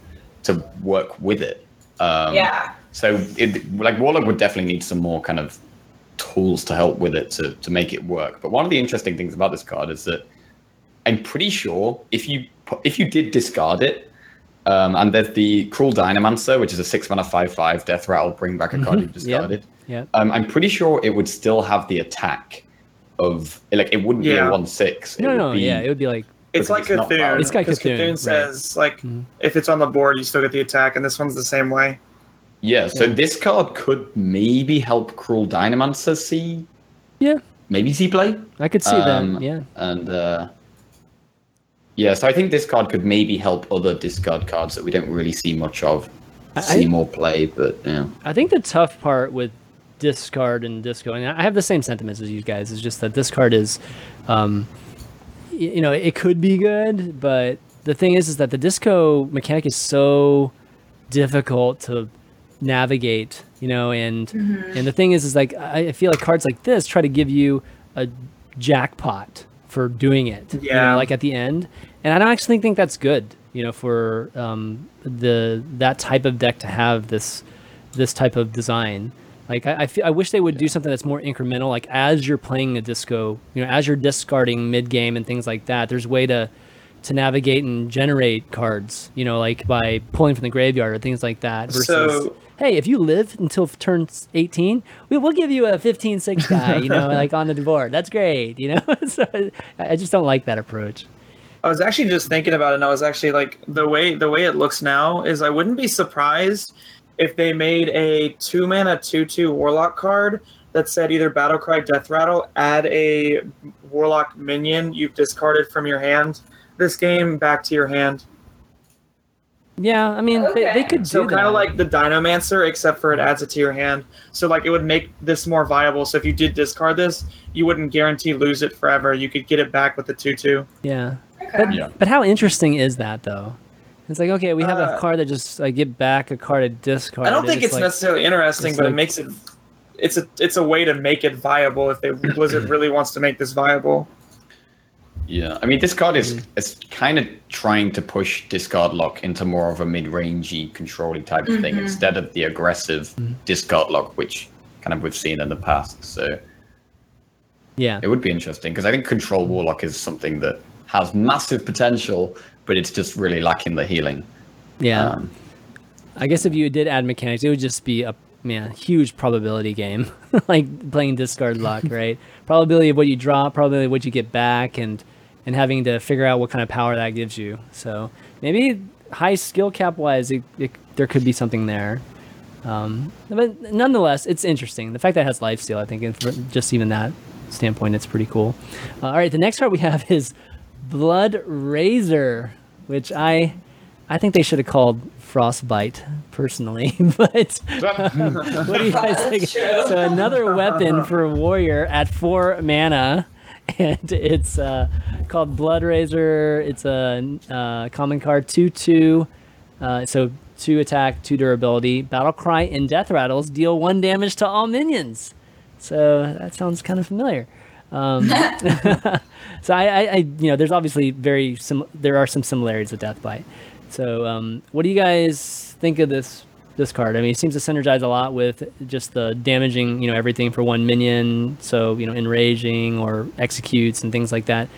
to work with it. Um, yeah. So it like Warlock would definitely need some more kind of tools to help with it to to make it work. But one of the interesting things about this card is that I'm pretty sure if you if you did discard it um, and there's the Cruel Dinomancer, which is a six mana five five death rattle, bring back a card mm-hmm. you've discarded. Yeah. Um, I'm pretty sure it would still have the attack of like it wouldn't yeah. be a one six. No, no, be, yeah, it would be like it's like it's C'Thun. It's like C'Thun. C'Thun says like mm-hmm. if it's on the board, you still get the attack, and this one's the same way. Yeah, so yeah. this card could maybe help Cruel Dinomancer see. Yeah. Maybe see play. I could see um, that. Yeah. And uh, yeah, so I think this card could maybe help other discard cards that we don't really see much of see I, more play, but yeah. I think the tough part with discard and disco, and I have the same sentiments as you guys, is just that this card is, um, you know, it could be good, but the thing is, is that the disco mechanic is so difficult to navigate, you know, and mm-hmm. and the thing is, is like I feel like cards like this try to give you a jackpot for doing it. Yeah. You know, like at the end, and I don't actually think that's good. You know, for um, the that type of deck to have this this type of design. Like I, I, feel, I wish they would do something that's more incremental. Like as you're playing a disco, you know, as you're discarding mid game and things like that. There's a way to to navigate and generate cards. You know, like by pulling from the graveyard or things like that. Versus, so hey, if you live until turns 18, we, will give you a 15-6 guy, you know, like on the board. That's great, you know? so I just don't like that approach. I was actually just thinking about it and I was actually like the way the way it looks now is I wouldn't be surprised if they made a two mana two two warlock card that said either Battlecry Death Rattle, add a warlock minion you've discarded from your hand this game back to your hand. Yeah, I mean they, they could do So kind of like the Dinomancer, except for it adds it to your hand. So like it would make this more viable. So if you did discard this, you wouldn't guarantee lose it forever. You could get it back with the two two. yeah. Okay. But, Yeah. but how interesting is that though? It's like okay, we have a Uh, card that just like get back a card at discard. I don't think it's like, necessarily interesting, it's but like- it makes it. It's a it's a way to make it viable if they Blizzard really wants to make this viable. Yeah, I mean, this card is Mm. is kind of trying to push discard lock into more of a mid-rangey, controlling type of thing Mhm. instead of the aggressive Mm-hmm. discard lock, which kind of we've seen in the past. So yeah. it would be interesting because I think control warlock is something that has massive potential, but it's just really lacking the healing. Yeah. Um, I guess if you did add mechanics, it would just be a man huge probability game, like playing discard luck, right? probability of what you drop, probability of what you get back, and and having to figure out what kind of power that gives you. So maybe high skill cap wise, it, it, there could be something there. Um, but nonetheless, it's interesting. The fact that it has life steal, I think, just even that standpoint, it's pretty cool. Uh, all right, the next card we have is Blood Razor, which I I think they should have called Frostbite personally, but what do you guys think? So another weapon for a warrior at four mana, and it's uh, called Blood Razor. It's a uh, common card, two two. Uh, so two attack, two durability. Battle cry and death rattles deal one damage to all minions. So that sounds kind of familiar. Um, so I, I, I, you know, there's obviously very sim- there are some similarities with Deathbite. So um, what do you guys think of this this card? I mean, it seems to synergize a lot with just the damaging, you know, everything for one minion. So you know, enraging or executes and things like that,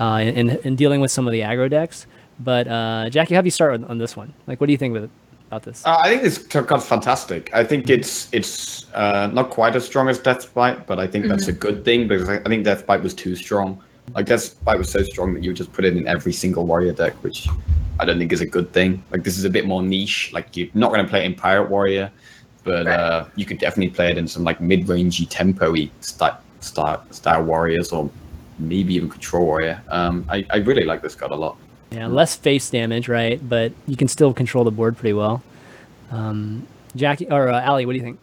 uh, and, and dealing with some of the aggro decks. But uh, Jackie, how do you start on, on this one? Like, what do you think with about this? Uh, I think this card's fantastic. I think it's it's uh, not quite as strong as Deathbite, but I think that's a good thing because I, I think Deathbite was too strong. Like Deathbite was so strong that you would just put it in every single warrior deck, which I don't think is a good thing. Like this is a bit more niche. Like you're not going to play it in Pirate Warrior, but Right. uh, you could definitely play it in some like mid-rangey, tempo-y style, style, style warriors or maybe even Control Warrior. Um, I, I really like this card a lot. Yeah, less face damage, right? But you can still control the board pretty well. Um, Jackie or uh, Allie, what do you think?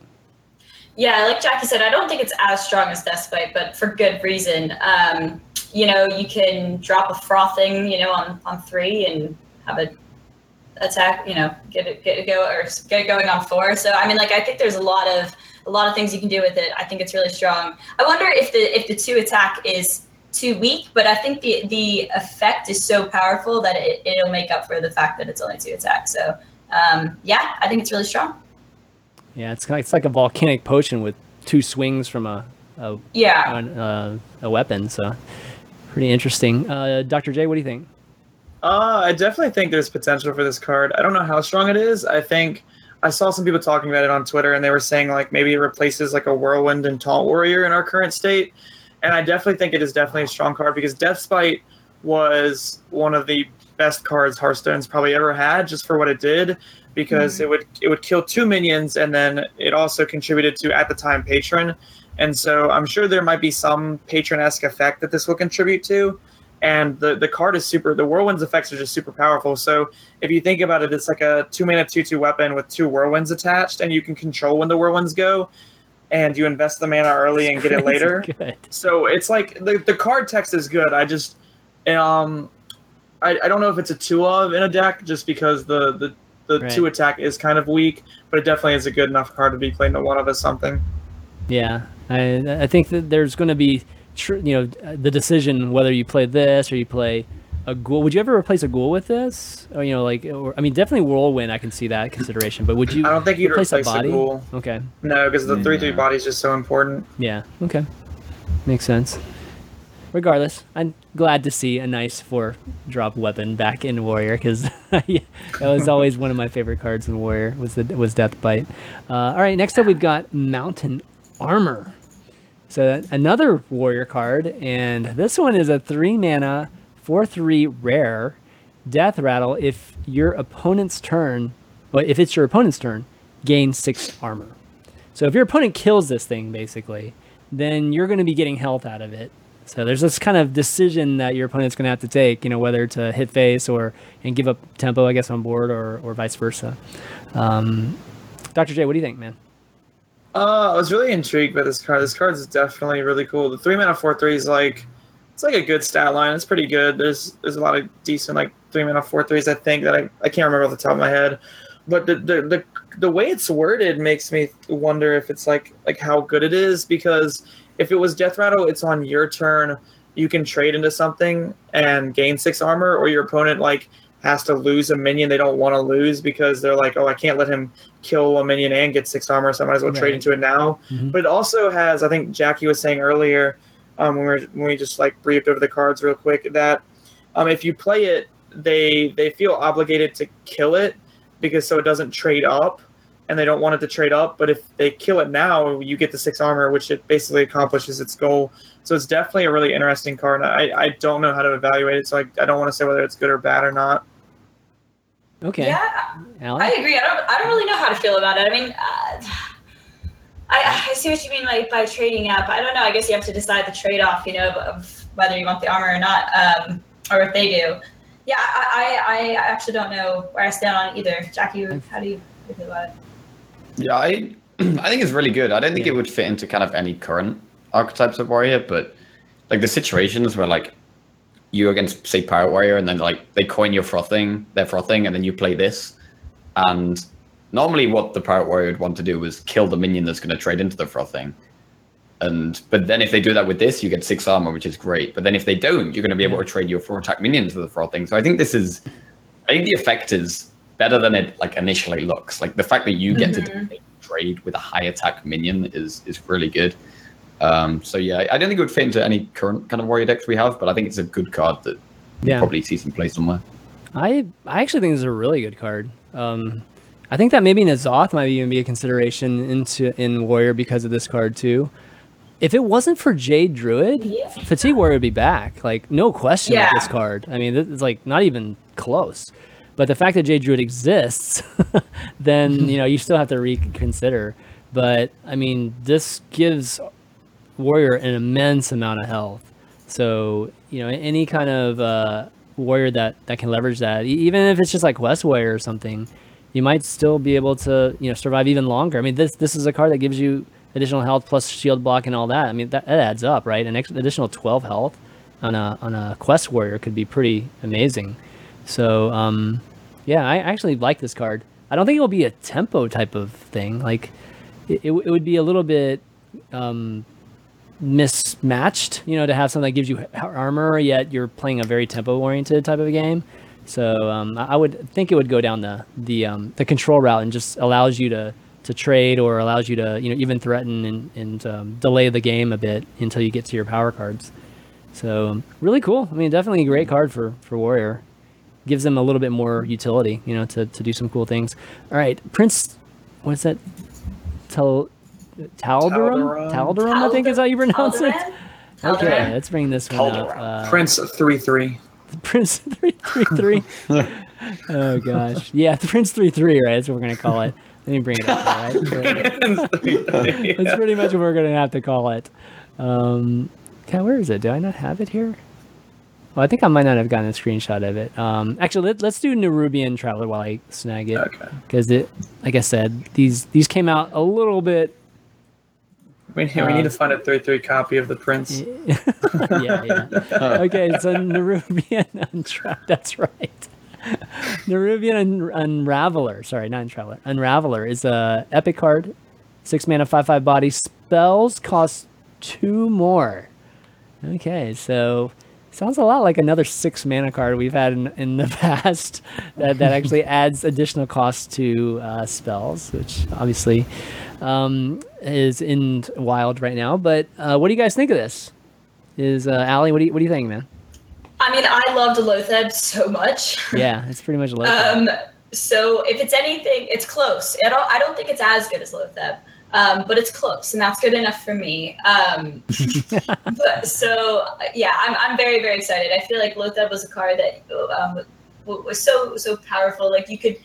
Yeah, like Jackie said, I don't think it's as strong as Deathbite, but for good reason. Um, you know, you can drop a frothing, you know, on, on three and have a attack, you know, get it get it go or get it going on four. So I mean, like I think there's a lot of a lot of things you can do with it. I think it's really strong. I wonder if the if the two attack is too weak, but I think the the effect is so powerful that it, it'll make up for the fact that it's only two attack. So um, yeah, I think it's really strong. Yeah, it's kind of, it's like a volcanic potion with two swings from a a, Yeah. on, uh, a weapon. So pretty interesting. Uh, Dr. J, what do you think? Uh, I definitely think there's potential for this card. I don't know how strong it is. I think I saw some people talking about it on Twitter, and they were saying like maybe it replaces like a whirlwind and taunt warrior in our current state. And I definitely think it is definitely a strong card because death Deathbite was one of the best cards Hearthstone's probably ever had, just for what it did. Because it would it would kill two minions, and then it also contributed to at the time patron. And so I'm sure there might be some patron esque effect that this will contribute to. And the the card is super the whirlwind's effects are just super powerful. So if you think about it it's like a two mana two two weapon with two whirlwinds attached and you can control when the whirlwinds go and you invest the mana early and get it later. Good. so it's like the, the card text is good. I just um I, I don't know if it's a two of in a deck just because the the the Right. two attack is kind of weak but it definitely is a good enough card to be playing to one of as something Yeah, I I think that there's going to be, tr- you know, the decision whether you play this or you play a ghoul. Would you ever replace a ghoul with this? Or you know, like, or, I mean, definitely whirlwind. I can see that consideration. But would you? i don't think you'd replace replace, a a ghoul Okay. no because the three three Yeah. body is just so important Yeah. Okay. Makes sense. Regardless, I'm glad to see a nice four drop weapon back in Warrior because that was always one of my favorite cards in Warrior was the was Death Bite. Uh, all right, next up we've got Mountain Armor. So another Warrior card, and this one is a three mana, four three rare, Death Rattle. If your opponent's turn, well, if it's your opponent's turn, gain six armor. So if your opponent kills this thing, basically, then you're going to be getting health out of it. So there's this kind of decision that your opponent's going to have to take, you know, whether to hit face or and give up tempo, I guess, on board or or vice versa. Um, Dr. J, what do you think, man? Uh, I was really intrigued by this card. This card is definitely really cool. The three mana four three is like it's like a good stat line. It's pretty good. There's there's a lot of decent like three mana four threes. I think that I, I can't remember off the top of my head, but the, the the the way it's worded makes me wonder if it's like like how good it is because if it was Death Rattle, it's on your turn. You can trade into something and gain six armor, or your opponent like has to lose a minion they don't want to lose because they're like, oh, I can't let him kill a minion and get six armor, so I might as well Right. trade into it now. Mhm. But it also has, I think Jackie was saying earlier, um, when we were, when we just like briefed over the cards real quick, that um, if you play it, they they feel obligated to kill it because so it doesn't trade up, and they don't want it to trade up. But if they kill it now, you get the six armor, which it basically accomplishes its goal. So it's definitely a really interesting card. I, I don't know how to evaluate it, so I, I don't want to say whether it's good or bad or not. Okay, Yeah, Allie? I agree. I don't. I don't really know how to feel about it. I mean, uh, I, I see what you mean like by trading up. I don't know. I guess you have to decide the trade off. You know, of whether you want the armor or not, um, or if they do. Yeah, I, I, I actually don't know where I stand on it either. Jackie, how do you feel about it? Yeah, I I think it's really good. I don't think Yeah. it would fit into kind of any current archetypes of warrior, but like the situations where like you against say pirate warrior and then like they coin your frothing, their frothing, and then you play this. And normally what the pirate warrior would want to do is kill the minion that's going to trade into the frothing. And but then if they do that with this, you get six armor, which is great. But then if they don't, you're going to be able to trade your four attack minions to the frothing. So I think this is, I think the effect is better than it like initially looks. Like the fact that you get to trade with a high attack minion is is really good. Um, so yeah, I don't think it would fit into any current kind of warrior decks we have, but I think it's a good card that you probably see some play somewhere. I I actually think this is a really good card. Um, I think that maybe N'Zoth might even be a consideration into in Warrior because of this card too. If it wasn't for Jade Druid, Yeah. Fatigue Warrior would be back. Like no question with this card. I mean, it's like not even close. But the fact that Jade Druid exists, then you know you still have to reconsider. But I mean, this gives warrior an immense amount of health. So you know any kind of uh, warrior that that can leverage that, even if it's just like Quest Warrior or something, you might still be able to you know survive even longer. I mean this this is a card that gives you additional health plus shield block and all that. I mean that, that adds up, right? An ex- additional twelve health on a on a Quest Warrior could be pretty amazing. So um, yeah, I actually like this card. I don't think it will be a tempo type of thing. Like it, it, would be a little bit um, mismatched, you know, to have something that gives you armor, yet you're playing a very tempo oriented type of a game. So um, I would think it would go down the the um, the control route and just allows you to to trade or allows you to you know even threaten and, and um, delay the game a bit until you get to your power cards. So really cool. I mean, definitely a great card for for warrior. Gives them a little bit more utility, you know, to, to do some cool things. All right, Prince, what's that? Tel, Taldarum? Taldarum. Taldarum, I think is how you pronounce it. Taldaran? Okay, Taldaran? let's bring this one up. Uh, Prince three three. Prince three three three. Oh gosh, yeah, Prince three three, right? That's what we're gonna call it. Let me bring it up, all right? That's pretty much what we're gonna have to call it. Um, God, where is it? Do I not have it here? Well, I think I might not have gotten a screenshot of it. Um, actually, let, let's do Nerubian Traveler while I snag it, Okay. because it, like I said, these these came out a little bit. We, we need to find a three three copy of the Prince. yeah, yeah. Okay, so Nerubian Untra- That's right. Nerubian Un- Unraveler. Sorry, not Untraveler. Unraveler is a epic card. Six mana, five five body. Spells cost two more. Okay, so sounds a lot like another six mana card we've had in, in the past that, that actually adds additional cost to uh, spells, which obviously um, is in wild right now. But uh, what do you guys think of this? Is uh, Allie? What do you what do you think, man? I mean, I loved Loatheb so much. Yeah, it's pretty much a low. Um, so if it's anything, it's close. I don't, I don't think it's as good as Loatheb, um, but it's close, and that's good enough for me. Um, but so yeah, I'm, I'm very very excited. I feel like Loatheb was a card that um, was so so powerful. Like you could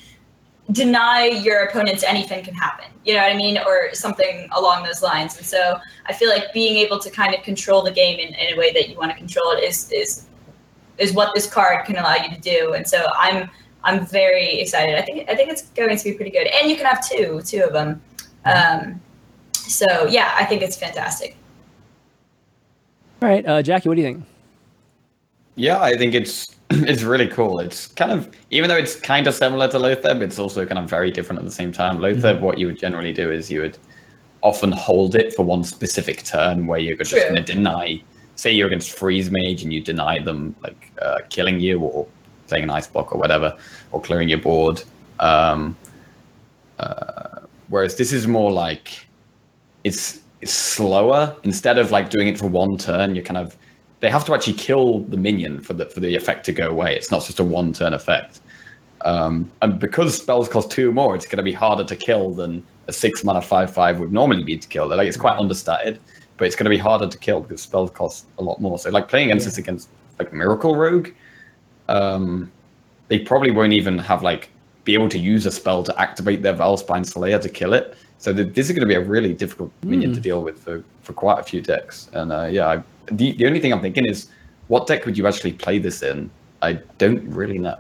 deny your opponents anything can happen. You know what I mean? Or something along those lines. And so I feel like being able to kind of control the game in, in a way that you want to control it is is is what this card can allow you to do. And so I'm I'm very excited. I think I think it's going to be pretty good. And you can have two, two of them. Um, so yeah, I think it's fantastic. All right, uh, Jackie, what do you think? Yeah, I think it's it's really cool. It's kind of even though it's kind of similar to Loatheb, it's also kind of very different at the same time. Loatheb, what you would generally do is you would often hold it for one specific turn where you're just going to deny. Say you're against Freeze Mage and you deny them like uh, killing you or playing an ice block or whatever, or clearing your board. Um, uh, whereas this is more like it's it's slower. Instead of like doing it for one turn, you kind of they have to actually kill the minion for the for the effect to go away. It's not just a one turn effect. Um, and because spells cost two more, it's going to be harder to kill than a six mana five five would normally be to kill. Like it's quite understated, but it's going to be harder to kill because spells cost a lot more. So like playing against this against like Miracle Rogue, um, they probably won't even have like be able to use a spell to activate their Vilespine Slayer to kill it. So th- this is going to be a really difficult minion to deal with for, for quite a few decks. And uh, yeah, I, the the only thing I'm thinking is, what deck would you actually play this in? I don't really know.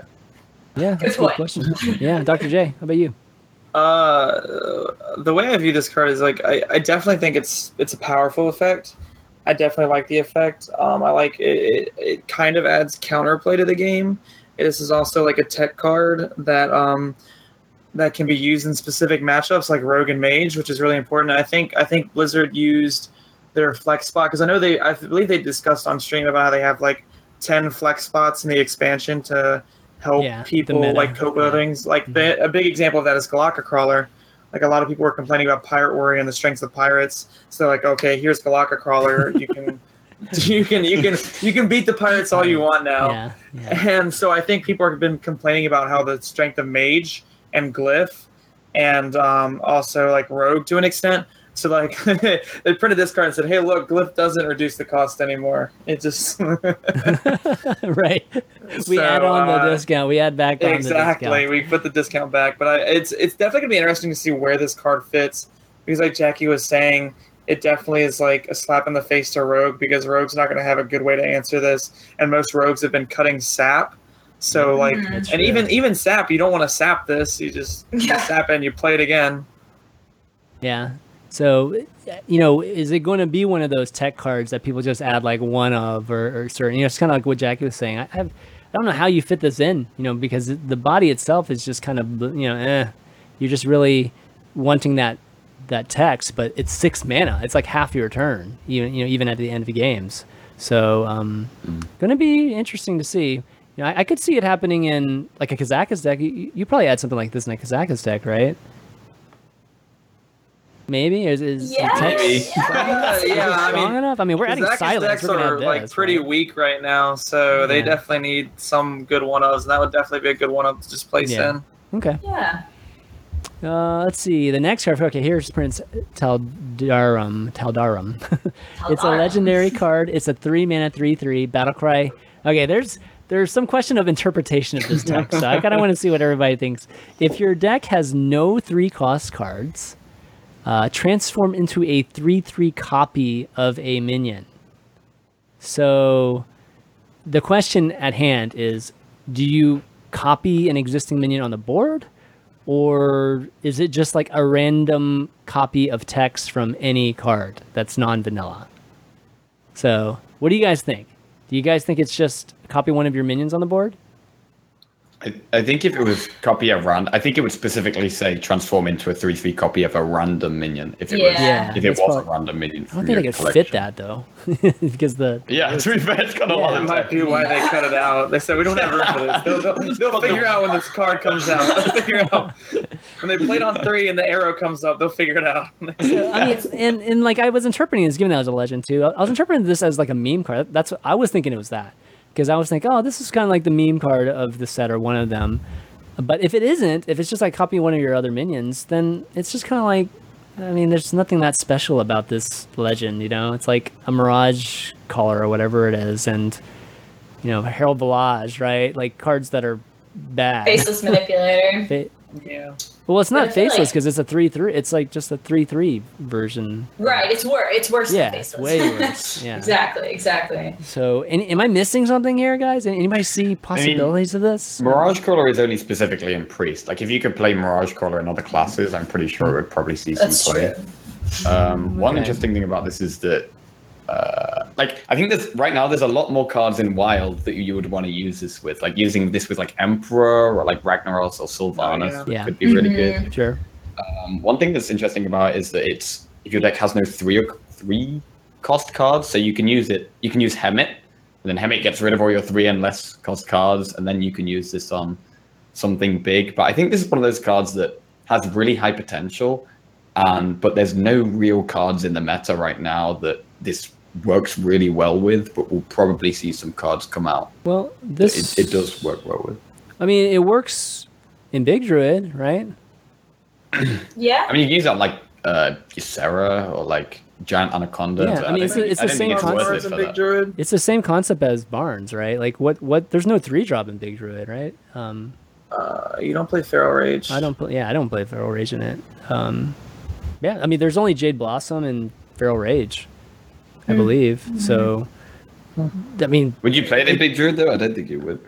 Yeah, that's a good question. Yeah, Dr. J, how about you? Uh, the way I view this card is like I, I definitely think it's it's a powerful effect. I definitely like the effect. Um, I like it, it. It kind of adds counterplay to the game. This is also like a tech card that um that can be used in specific matchups like Rogue and Mage, which is really important. I think I think Blizzard used their flex spot because I know they I believe they discussed on stream about how they have like ten flex spots in the expansion to help Yeah, people like cope with Yeah. things. Like the, a big example of that is Golakka Crawler. Like a lot of people were complaining about Pirate Warrior and the strengths of pirates. So like, okay, here's Golakka Crawler. You can, you can, you can, you can beat the pirates all you want now. Yeah, yeah. And so I think people have been complaining about how the strength of Mage and Glyph, and um, also like Rogue to an extent. So like they printed this card and said, "Hey, look, Glyph doesn't reduce the cost anymore. It just right. We So, add on the uh, discount. We add back on exactly. the discount. We put the discount back, but I, it's it's definitely gonna be interesting to see where this card fits because, like Jackie was saying, it definitely is like a slap in the face to Rogue because Rogue's not gonna have a good way to answer this, and most Rogues have been cutting sap. So like, Mhm. That's and true. even even sap, you don't want to sap this. You just Yeah. sap and you play it again. Yeah. So, you know, is it going to be one of those tech cards that people just add like one of or, or certain? You know, it's kind of like what Jackie was saying. I have, I don't know how you fit this in. You know, because the body itself is just kind of you know, eh. You're just really wanting that that text, but it's six mana. It's like half your turn. Even you know, even at the end of the games. So, um, going to be interesting to see. You know, I, I could see it happening in like a Kazakus deck. You, you probably had something like this in a Kazakus deck, right? Maybe is is Yeah, text Maybe. Yeah, yeah, I strong mean, enough? I mean, we're adding Kazakus silence. decks We're gonna are add like this, pretty right? weak right now, so they definitely need some good one ofs, and that would definitely be a good one up to just place Yeah. in. Okay. Yeah. Uh, let's see. The next card. Okay, here's Prince Taldaram. Taldaram. it's a legendary card. It's a three mana, three three battle cry. Okay, there's there's some question of interpretation of this deck, so I kind of want to see what everybody thinks. If your deck has no three cost cards, uh, transform into a three three copy of a minion. So, the question at hand is: Do you copy an existing minion on the board? Or is it just like a random copy of text from any card that's non-vanilla? So, what do you guys think? Do you guys think it's just copy one of your minions on the board? I, I think if it was copy a run, I think it would specifically say transform into a three three copy of a random minion. If it was, Yeah. if it was probably- a random minion. I don't think they could collection. fit that though, because the Yeah, to be fair, it's got a Yeah. lot That of might be why they cut it out. They said we don't have room for this. They'll, they'll, they'll figure out when this card comes out. They'll figure out when they played on three and the arrow comes up. They'll figure it out. I mean, and and like I was interpreting this, given that as a legend too. I was interpreting this as like a meme card. That's what I was thinking it was that because I was thinking, oh, this is kind of like the meme card of the set or one of them. But if it isn't, if it's just like copying one of your other minions, then it's just kind of like, I mean, there's nothing that special about this legend. You know, it's like a Mirage Caller or whatever it is, and you know, Herald Volazj, right? Like cards that are bad. Faceless manipulator. Fa- Yeah. Well, it's not feel faceless like- because it's a three three. It's like just a three three version. Right. It's worse. It's worse. Yeah, than faceless. way worse. Yeah. exactly. Exactly. So, any, am I missing something here, guys? Anybody see possibilities of this? Mirage Caller is only specifically in Priest. Like, if you could play Mirage Caller in other classes, I'm pretty sure it would probably see some That's play. true. Um, one interesting thing about this is that, uh, like, I think there's right now there's a lot more cards in Wild that you would want to use this with, like using this with like Emperor or like Ragnaros or Sylvanas yeah. would- Yeah. could be really Mhm. good. Sure. Um, one thing that's interesting about it is that it's if your deck has no three or three cost cards, so you can use it. You can use Hemet, and then Hemet gets rid of all your three and less cost cards, and then you can use this on something big. But I think this is one of those cards that has really high potential, and but there's no real cards in the meta right now that this works really well with. But we'll probably see some cards come out. Well, this It, it does work well with. I mean, it works in Big Druid, right? Yeah. I mean, you can use that like uh, Ysera or like Giant Anaconda. Yeah, I mean, don't it's the- it's the same it's concept. it Big. Druid. It's the same concept as Barnes, right? Like, what? What? There's no three drop in Big Druid, right? Um, Uh, you don't play Feral Rage. I don't. Play, yeah, I don't play Feral Rage in it. Um, yeah, I mean, there's only Jade Blossom and Feral Rage, I Hmm. believe. So, I mean, Would you play it in Big Druid though? I don't think you would.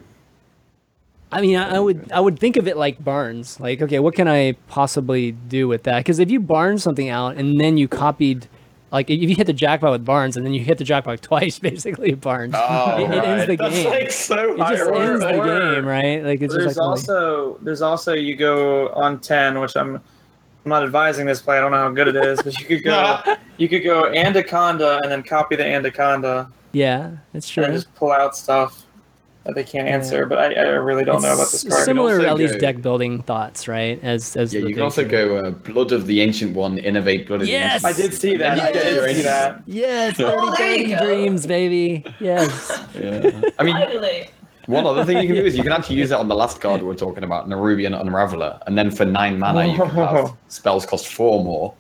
I mean, I, I would I would think of it like Barnes. Like, okay, what can I possibly do with that? Because if you Barnes something out and then you copied, like, if you hit the jackpot with Barnes and then you hit the jackpot twice, basically Barnes, Oh, it, it ends the That's game. like so it just ends the game, right? Like, it's there's just like also there's also you go on ten, which I'm I'm not advising this play. I don't know how good it is, but you could go you could go Anaconda and then copy the Anaconda yeah, that's true. and just pull out stuff that they can't answer. But I, I really don't know about this card. Similar, at least go- deck building thoughts, right? As as Yeah, you can thing. also go uh, Blood of the Ancient One, Innervate Blood of Yes! the I did see that. I Yes! did see that. Yes, Oh, dirty, there you dirty go. dreams, baby. Yes. Yeah. I mean, Finally. One other thing you can do is you can actually use it on the last card we we're talking about, Nerubian Unraveler, and then for nine mana you can have spells cost four more.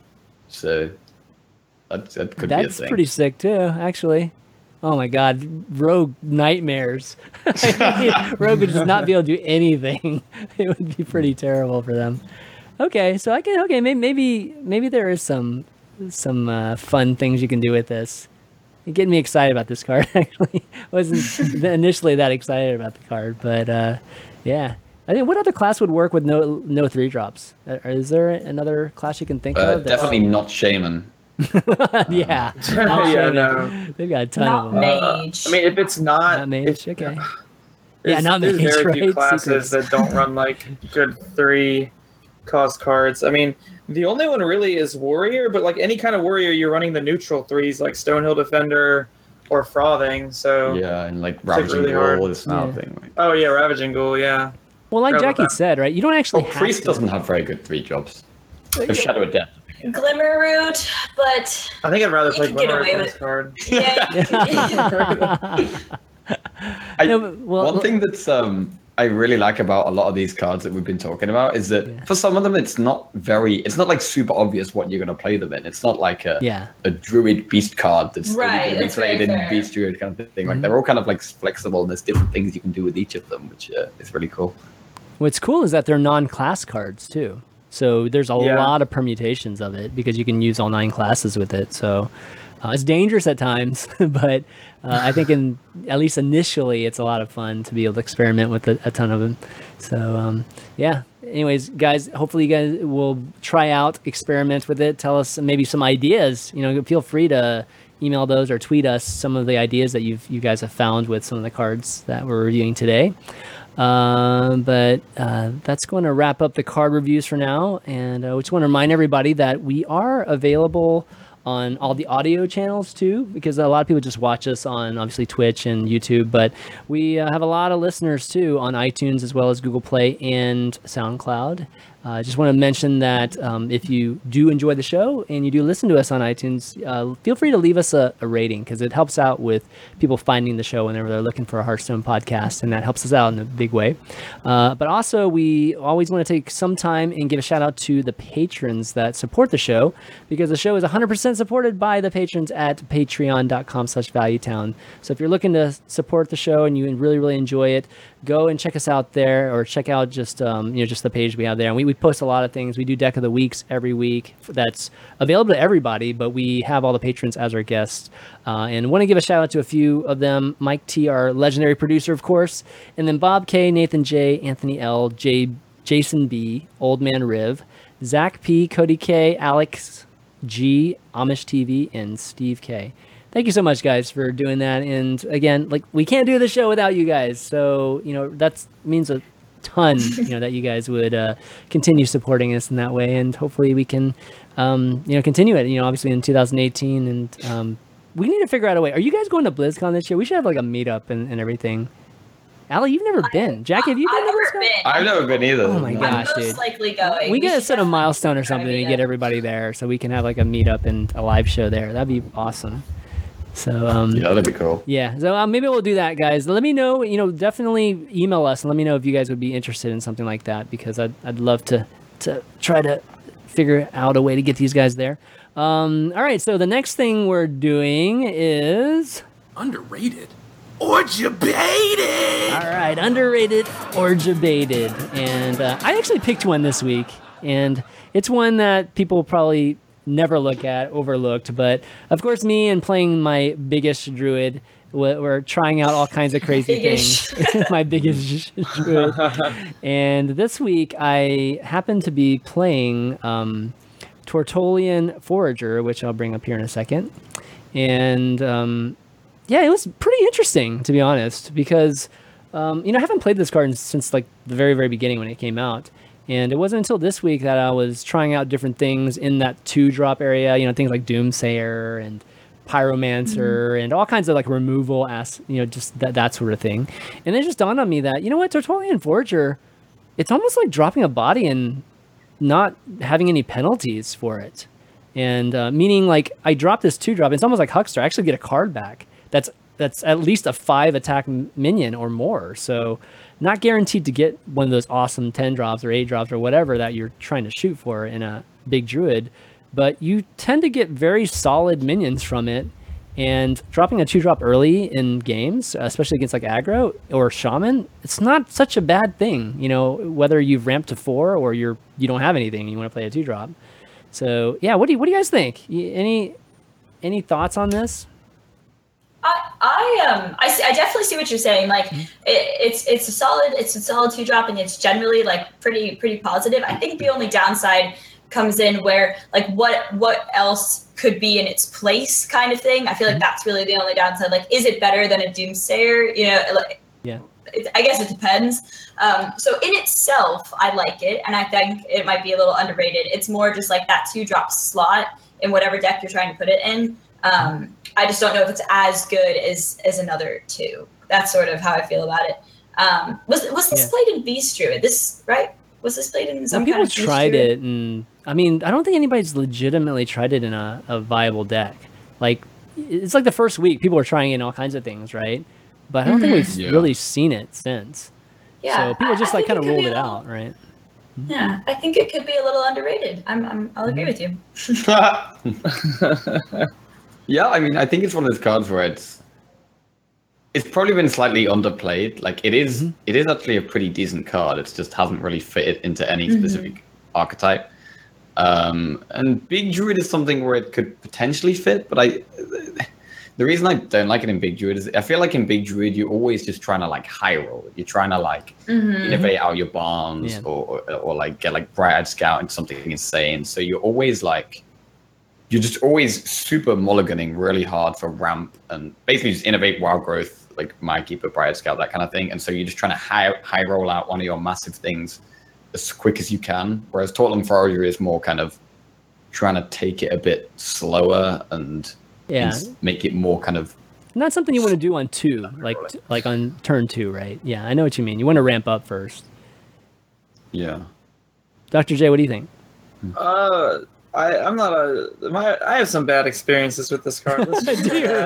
So that, that could be a That's pretty sick too, actually. Oh my god, Rogue nightmares. Rogue would just not be able to do anything. It would be pretty terrible for them. Okay, so I can okay, maybe maybe maybe there is some some uh, fun things you can do with this. You're getting me excited about this card. Actually, wasn't initially that excited about the card, but uh, yeah. I think what other class would work with no no three drops? Uh, Is there another class you can think Uh, of? that- definitely not Shaman. yeah, yeah, no. they've got a ton Not of them. mage. I mean, if it's not, Not mage, if- okay. There's, Yeah, not there's mage, very few classes Secrets. that don't run like good three cost cards. I mean, the only one really is warrior, but like any kind of warrior, you're running the neutral threes like Stonehill Defender or Frothing. So Yeah, and like like Ravaging really Ghoul, hard. this now Yeah. thing. Like. oh yeah, Ravaging Ghoul, yeah. Well, like Forgot Jackie that. said, right? You don't actually Oh, have Priest to. doesn't have very good three jobs. Of Shadow of Death. Glimmerroot, but I think I'd rather You play get Glimmer away than with- card. yeah. I, No, but- well, one thing that's um I really like about a lot of these cards that we've been talking about is that Yeah. for some of them it's not very it's not like super obvious what you're going to play them in. It's not like a yeah, a druid beast card that's only Right, going to be played in fair. beast druid kind of thing. Like Mhm. they're all kind of like flexible and there's different things you can do with each of them, which uh, is really cool. what's cool is that they're non-class cards too. So there's a Yeah. lot of permutations of it because you can use all nine classes with it. So uh, it's dangerous at times, but uh, I think in at least initially it's a lot of fun to be able to experiment with a, a ton of them. So um, yeah. Anyways, guys, hopefully you guys will try out, experiment with it. Tell us maybe some ideas. You know, feel free to email those or tweet us some of the ideas that you've you guys have found with some of the cards that we're reviewing today. Um, but uh, that's going to wrap up the card reviews for now. And uh, we just want to remind everybody that we are available on all the audio channels too, because a lot of people just watch us on obviously Twitch and YouTube. But we uh, have a lot of listeners too on iTunes as well as Google Play and SoundCloud. I uh, just want to mention that um, if you do enjoy the show and you do listen to us on iTunes, uh, feel free to leave us a, a rating because it helps out with people finding the show whenever they're looking for a Hearthstone podcast, and that helps us out in a big way. Uh, but also, we always want to take some time and give a shout out to the patrons that support the show because the show is 100% supported by the patrons at patreon.com slash valuetown. So if you're looking to support the show and you really, really enjoy it, go and check us out there or check out just um, you know just the page we have there and we, we post a lot of things. We do deck of the weeks every week. That's available to everybody, but we have all the patrons as our guests. Uh, and want to give a shout out to a few of them: Mike T, our legendary producer, of course, and then Bob K, Nathan J, Anthony L, J, Jason B, Old Man Riv, Zach P, Cody K, Alex G, Amish TV, and Steve K. Thank you so much, guys, for doing that. And again, like we can't do the show without you guys, so you know that means a ton. You know that you guys would uh, continue supporting us in that way, and hopefully we can, um, you know, continue it. You know, obviously in 2018, and um, we need to figure out a way. Are you guys going to BlizzCon this year? We should have like a meetup and, and everything. Allie, you've never been. Jackie, have you been I've to never BlizzCon? been. I've never been either. Oh my I'm gosh, most dude. likely going. We gotta should set a milestone or try to something and get everybody there, so we can have like a meetup and a live show there. That'd be awesome. So um, Yeah, that'd be cool. yeah, so uh, maybe we'll do that, guys. Let me know. You know, definitely email us and let me know if you guys would be interested in something like that because I'd I'd love to to try to figure out a way to get these guys there. Um, all right, so the next thing we're doing is Underrated or debated. all right, underrated or debated, and uh, I actually picked one this week, and it's one that people probably never look at, overlooked. But of course, me and playing my biggest druid, we're trying out all kinds of crazy things. my biggest druid. And this week, I happened to be playing um, Tortollan Forager, which I'll bring up here in a second. And um, yeah, it was pretty interesting, to be honest, because um, you know I haven't played this card since like the very, very beginning when it came out. And it wasn't until this week that I was trying out different things in that two drop area, you know, things like Doomsayer and Pyromancer and all kinds of like removal as you know, just that that sort of thing. And it just dawned on me that, you know what, Tortollan Forager, it's almost like dropping a body and not having any penalties for it. And uh, meaning like I drop this two drop, it's almost like Huckster. I actually get a card back. That's that's at least a five attack minion or more. So not guaranteed to get one of those awesome ten drops or eight drops or whatever that you're trying to shoot for in a big druid, but you tend to get very solid minions from it. And dropping a two drop early in games, especially against like aggro or shaman, it's not such a bad thing. You know, whether you've ramped to four or you're you don't have anything, and you want to play a two drop. So yeah, what do you, what do you guys think? Any any thoughts on this? I, I um I, see, I definitely see what you're saying. Like Mm-hmm. it, it's it's a solid it's a solid two drop and it's generally like pretty pretty positive. I think the only downside comes in where like what what else could be in its place kind of thing. I feel Mm-hmm. like that's really the only downside. Like is it better than a Doomsayer? You know, like Yeah. it, I guess it depends. Um, so in itself, I like it, and I think it might be a little underrated. It's more just like that two drop slot in whatever deck you're trying to put it in. Um, I just don't know if it's as good as as another two. That's sort of how I feel about it. Um, was was this Yeah. played in Beast Druid? This right? Was this played in some Some people kind of tried Druid? it, and I mean, I don't think anybody's legitimately tried it in a, a viable deck. Like, it's like the first week, people were trying it in all kinds of things, right? But I don't think we've Yeah. really seen it since. Yeah, so people just I like kind of ruled it little- out, right? Yeah, I think it could be a little underrated. I'm, I'm I'll Mm-hmm. agree with you. yeah, I mean, I think it's one of those cards where it's it's probably been slightly underplayed. Like it is- Mm-hmm. it is actually a pretty decent card. It just hasn't really fitted into any Mhm. specific archetype. Um, and Big Druid is something where it could potentially fit, but I. The reason I don't like it in Big Druid is I feel like in Big Druid you're always just trying to like high roll. You're trying to like Mm-hmm. innervate out your bombs Yeah. or, or or like get like bright eyed scout into something insane. So you're always like you're just always super mulliganing really hard for ramp and basically just innervate wild growth, like my keeper, bright scout, that kind of thing. And so you're just trying to high high roll out one of your massive things as quick as you can. Whereas Tortollan Forager is more kind of trying to take it a bit slower and, Yeah. and make it more kind of Not something you want to do on two, like like on turn two, right? Yeah, I know what you mean. You want to ramp up first. yeah. Dr. J, what do you think? Uh, I I'm not a my I have some bad experiences with this card. Let's just- Do you really?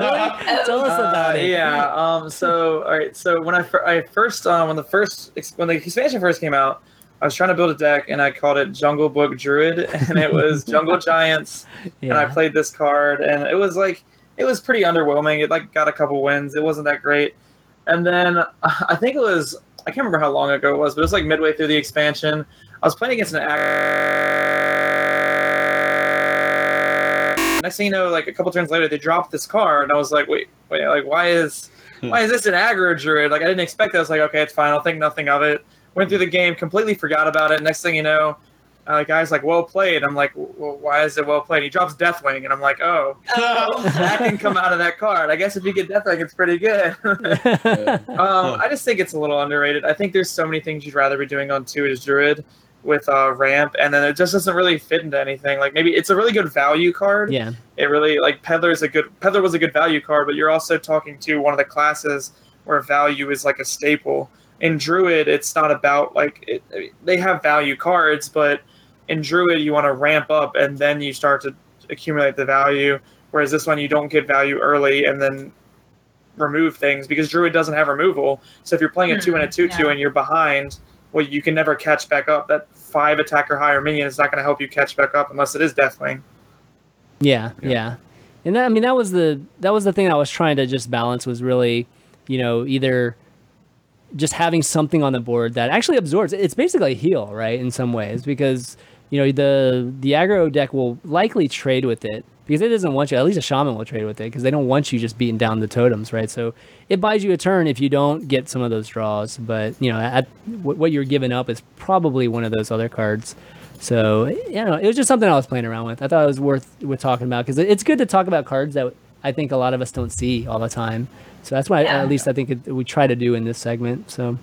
Tell us about Uh, it. Yeah. Um. So, all right. So when I, fir- I first um when the first when the expansion first came out, I was trying to build a deck and I called it Jungle Book Druid, and it was Jungle Giants, and I played this card, and it was like it was pretty underwhelming. It like got a couple wins. It wasn't that great, and then uh, I think it was I can't remember how long ago it was, but it was like midway through the expansion. I was playing against an aggro. Next thing you know, like a couple turns later, they dropped this card, and I was like, wait, wait, like why is why is this an aggro druid? Like I didn't expect that. I was like, okay, it's fine. I'll think nothing of it. Went through the game, completely forgot about it. Next thing you know, uh, the guy's like, well played. I'm like, well, why is it well played? He drops Deathwing, and I'm like, oh, Oh. that can come out of that card. I guess if you get Deathwing, it's pretty good. um, I just think it's a little underrated. I think there's so many things you'd rather be doing on two as Druid with uh, ramp, and then it just doesn't really fit into anything. Like maybe it's a really good value card. yeah. It really like Peddler is a good Peddler was a good value card, but you're also talking to one of the classes where value is like a staple. In Druid, it's not about like it, I mean, they have value cards, but in Druid you want to ramp up and then you start to accumulate the value. Whereas this one you don't get value early and then remove things because Druid doesn't have removal. So if you're playing a two and a two two yeah. and you're behind, well you can never catch back up. That five attack or higher minion is not going to help you catch back up unless it is Deathwing. Yeah, yeah, And that, I mean, that was the that was the thing I was trying to just balance was really, you know, either just having something on the board that actually absorbs. It's basically a heal, right? In some ways, because you know the the aggro deck will likely trade with it because it doesn't want you. At least a shaman will trade with it because they don't want you just beating down the totems, right? So it buys you a turn if you don't get some of those draws. But you know, at, what what you're giving up is probably one of those other cards. So you know, it was just something I was playing around with. I thought it was worth worth talking about because it's good to talk about cards that I think a lot of us don't see all the time. So that's why, Yeah. at least, I think it, we try to do in this segment. So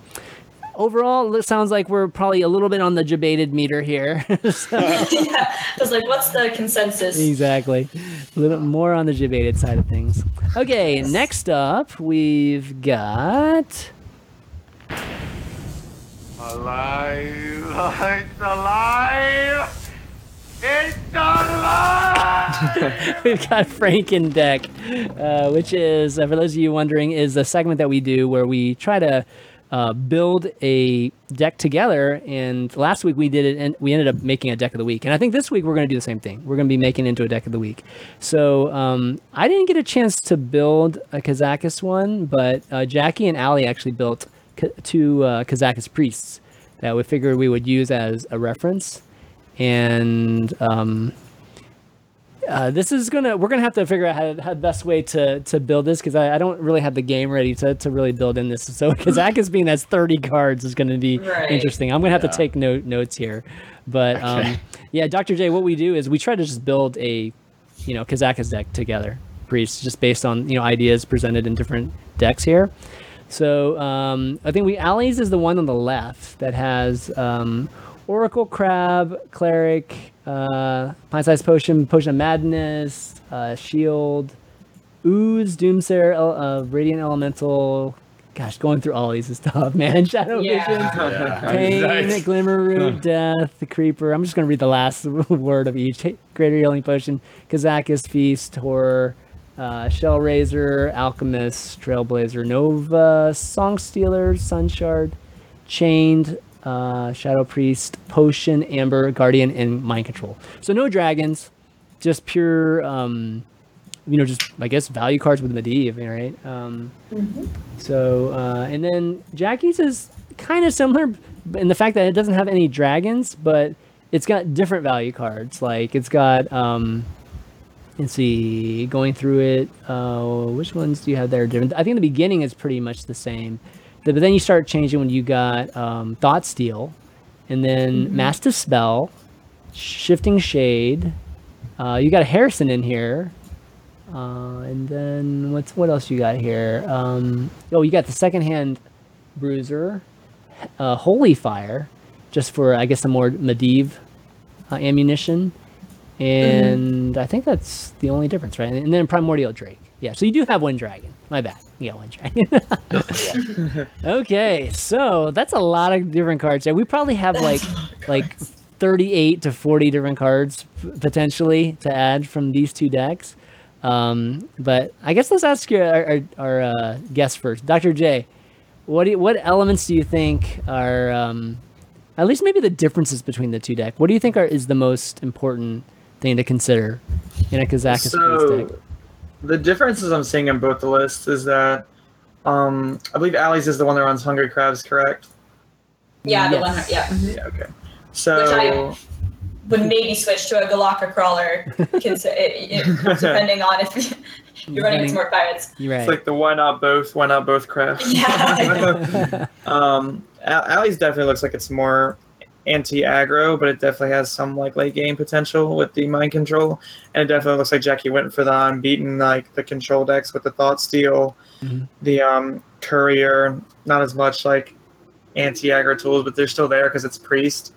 overall, it sounds like we're probably a little bit on the debated meter here. So- yeah. I was like, what's the consensus? exactly, a little more on the debated side of things. Okay, next up we've got. Alive! It's alive! It's alive! We've got Franken deck, uh, which is, uh, for those of you wondering, is a segment that we do where we try to uh, build a deck together. And last week we did it, and we ended up making a deck of the week. And I think this week we're going to do the same thing. We're going to be making into a deck of the week. So um, I didn't get a chance to build a Kazakus one, but uh, Jackie and Ali actually built two uh, priests that we figured we would use as a reference. And um, uh, this is gonna we're gonna have to figure out how, how the best way to to build this because I, I don't really have the game ready to, to really build in this. So Kazakus being as thirty cards is gonna be Right. interesting. I'm gonna have Yeah. to take note notes here, but um, yeah, Dr. J, what we do is we try to just build a you know Kazakus deck together, priests just based on you know ideas presented in different decks here. So um, I think we Ali's is the one on the left that has um, Oracle Crab, Cleric, uh, Pint Size Potion, Potion of Madness, uh, Shield, Ooze, Doomsayer, El- uh, Radiant Elemental. Gosh, going through all these is tough, man. Shadow Yeah. Visions, Yeah. Pain, Nice. Glimmerroot, Death, the Creeper. I'm just going to read the last word of each. Greater Healing Potion, Kazakus, Feast, Horror, uh, Shellraiser, Alchemist, Trailblazer, Nova, Song Stealer, Sunshard, Chained, uh, Shadow Priest, Potion, Amber, Guardian, and Mind Control. So no dragons, just pure, um, you know, just I guess value cards with Medivh, right? Um, so uh, and then Jackie's is kind of similar in the fact that it doesn't have any dragons, but it's got different value cards. Like it's got um, let's see, going through it, uh, which ones do you have that are different? I think the beginning is pretty much the same, but then you start changing when you got um, Thought Steal, and then Master Spell, Shifting Shade. Uh, you got a Harrison in here, uh, and then what's what else you got here? Um, oh, you got the second hand bruiser, uh, holy fire, just for I guess some more Medivh uh, ammunition, and I think that's the only difference, right? And then primordial drake. Yeah, so you do have one dragon. My bad. You got one dragon. okay, so that's a lot of different cards. Yeah, we probably have like like 38 to 40 different cards potentially to add from these two decks. Um, but I guess let's ask our, our, our uh, guest first, Dr. J. What do you, what elements do you think are um, at least maybe the differences between the two decks? What do you think are is the most important thing to consider in a Kazakus priest deck? So the differences I'm seeing in both the lists is that um, I believe Ali's is the one that runs Hungry Crabs, correct? Yeah, the Yes. one. Yeah. Yeah, okay. So Which I Would maybe switch to a Golakka crawler, cons- it, it, depending on if you're running with more pirates. You're right. it's like the why not both, why not both craft. Yeah. um, Al- definitely looks like it's more anti-aggro, but it definitely has some like late game potential with the mind control, and it definitely looks like Jackie went for the unbeaten like the control decks with the thought steal, Mhm. the um courier, not as much like anti-aggro tools, but they're still there because it's priest,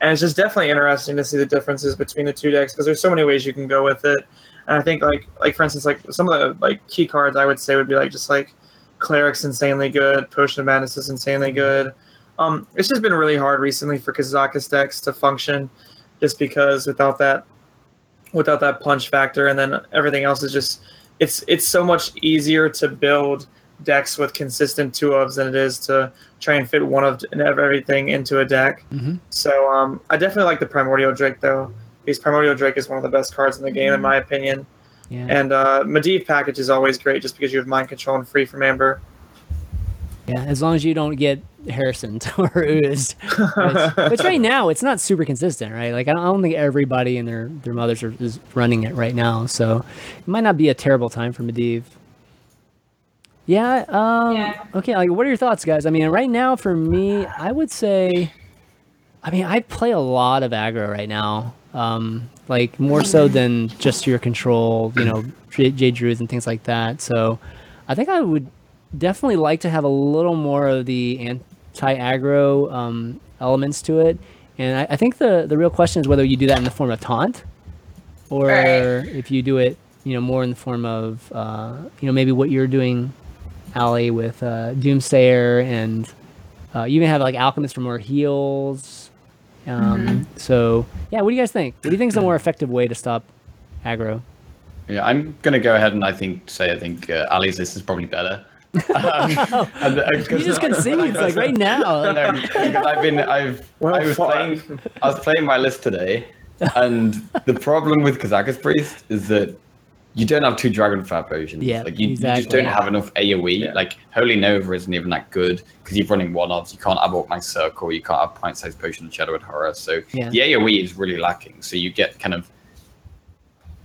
and it's just definitely interesting to see the differences between the two decks because there's so many ways you can go with it, and I think like like for instance like some of the like key cards I would say would be like just like cleric's insanely good, potion of madness is insanely good. Um, it's just been really hard recently for Kazakus decks to function, just because without that, without that punch factor, and then everything else is just it's it's so much easier to build decks with consistent two ofs than it is to try and fit one of everything into a deck. Mhm. So um, I definitely like the Primordial Drake though. Because Primordial Drake is one of the best cards in the game, in my opinion. Yeah. And uh, Medivh package is always great just because you have mind control and free from Amber. Yeah, as long as you don't get Harrisoned or oozed. Which, which right now it's not super consistent, right? Like I don't, I don't think everybody and their their mothers are is running it right now, so it might not be a terrible time for Medivh. Yeah. Um, Yeah. Okay. Like, what are your thoughts, guys? I mean, right now for me, I would say, I mean, I play a lot of aggro right now. Um, like more so than just your control, you know, J, J Druids and things like that. So, I think I would definitely like to have a little more of the anti-aggro um, elements to it. And I, I think the the real question is whether you do that in the form of taunt, or Right. if you do it, you know, more in the form of, uh, you know, maybe what you're doing, Ali, with uh, Doomsayer, and uh, you even have like Alchemist for more heals. Um, So yeah, what do you guys think? What do you think is the more effective way to stop aggro? Yeah, I'm gonna go ahead and I think say I think uh, Ali's list is probably better. Um, and, uh, You 'cause- just conceded like right now. No, because I've been I've Well I was fought. playing I was playing my list today, and the problem with Kazakus Priest is that you don't have two Dragon Fire potions. Yeah, like you, you just don't have enough AOE. Yeah. Like Holy Nova isn't even that good because you're running one offs. You can't have my Circle. You can't have Pint Sized Potion and Shadow and Horror. So Yeah. the AOE is really lacking. So you get kind of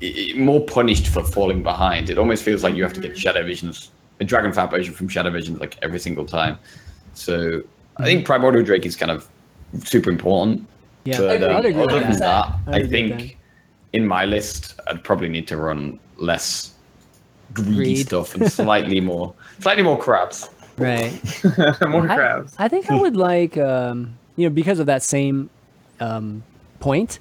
i- i- more punished for falling behind. It almost feels like you have to get Shadow Visions, a Dragon Fire potion from Shadow Visions like every single time. So I think Primordial Drake is kind of super important. Yeah, But um, I'd agree other than that. that, I'd I agree with think in my list, I'd probably need to run less greedy Greed. stuff and slightly more, slightly more crabs. Right. More I- crabs. I, think I would like, um, you know, because of that same um, point,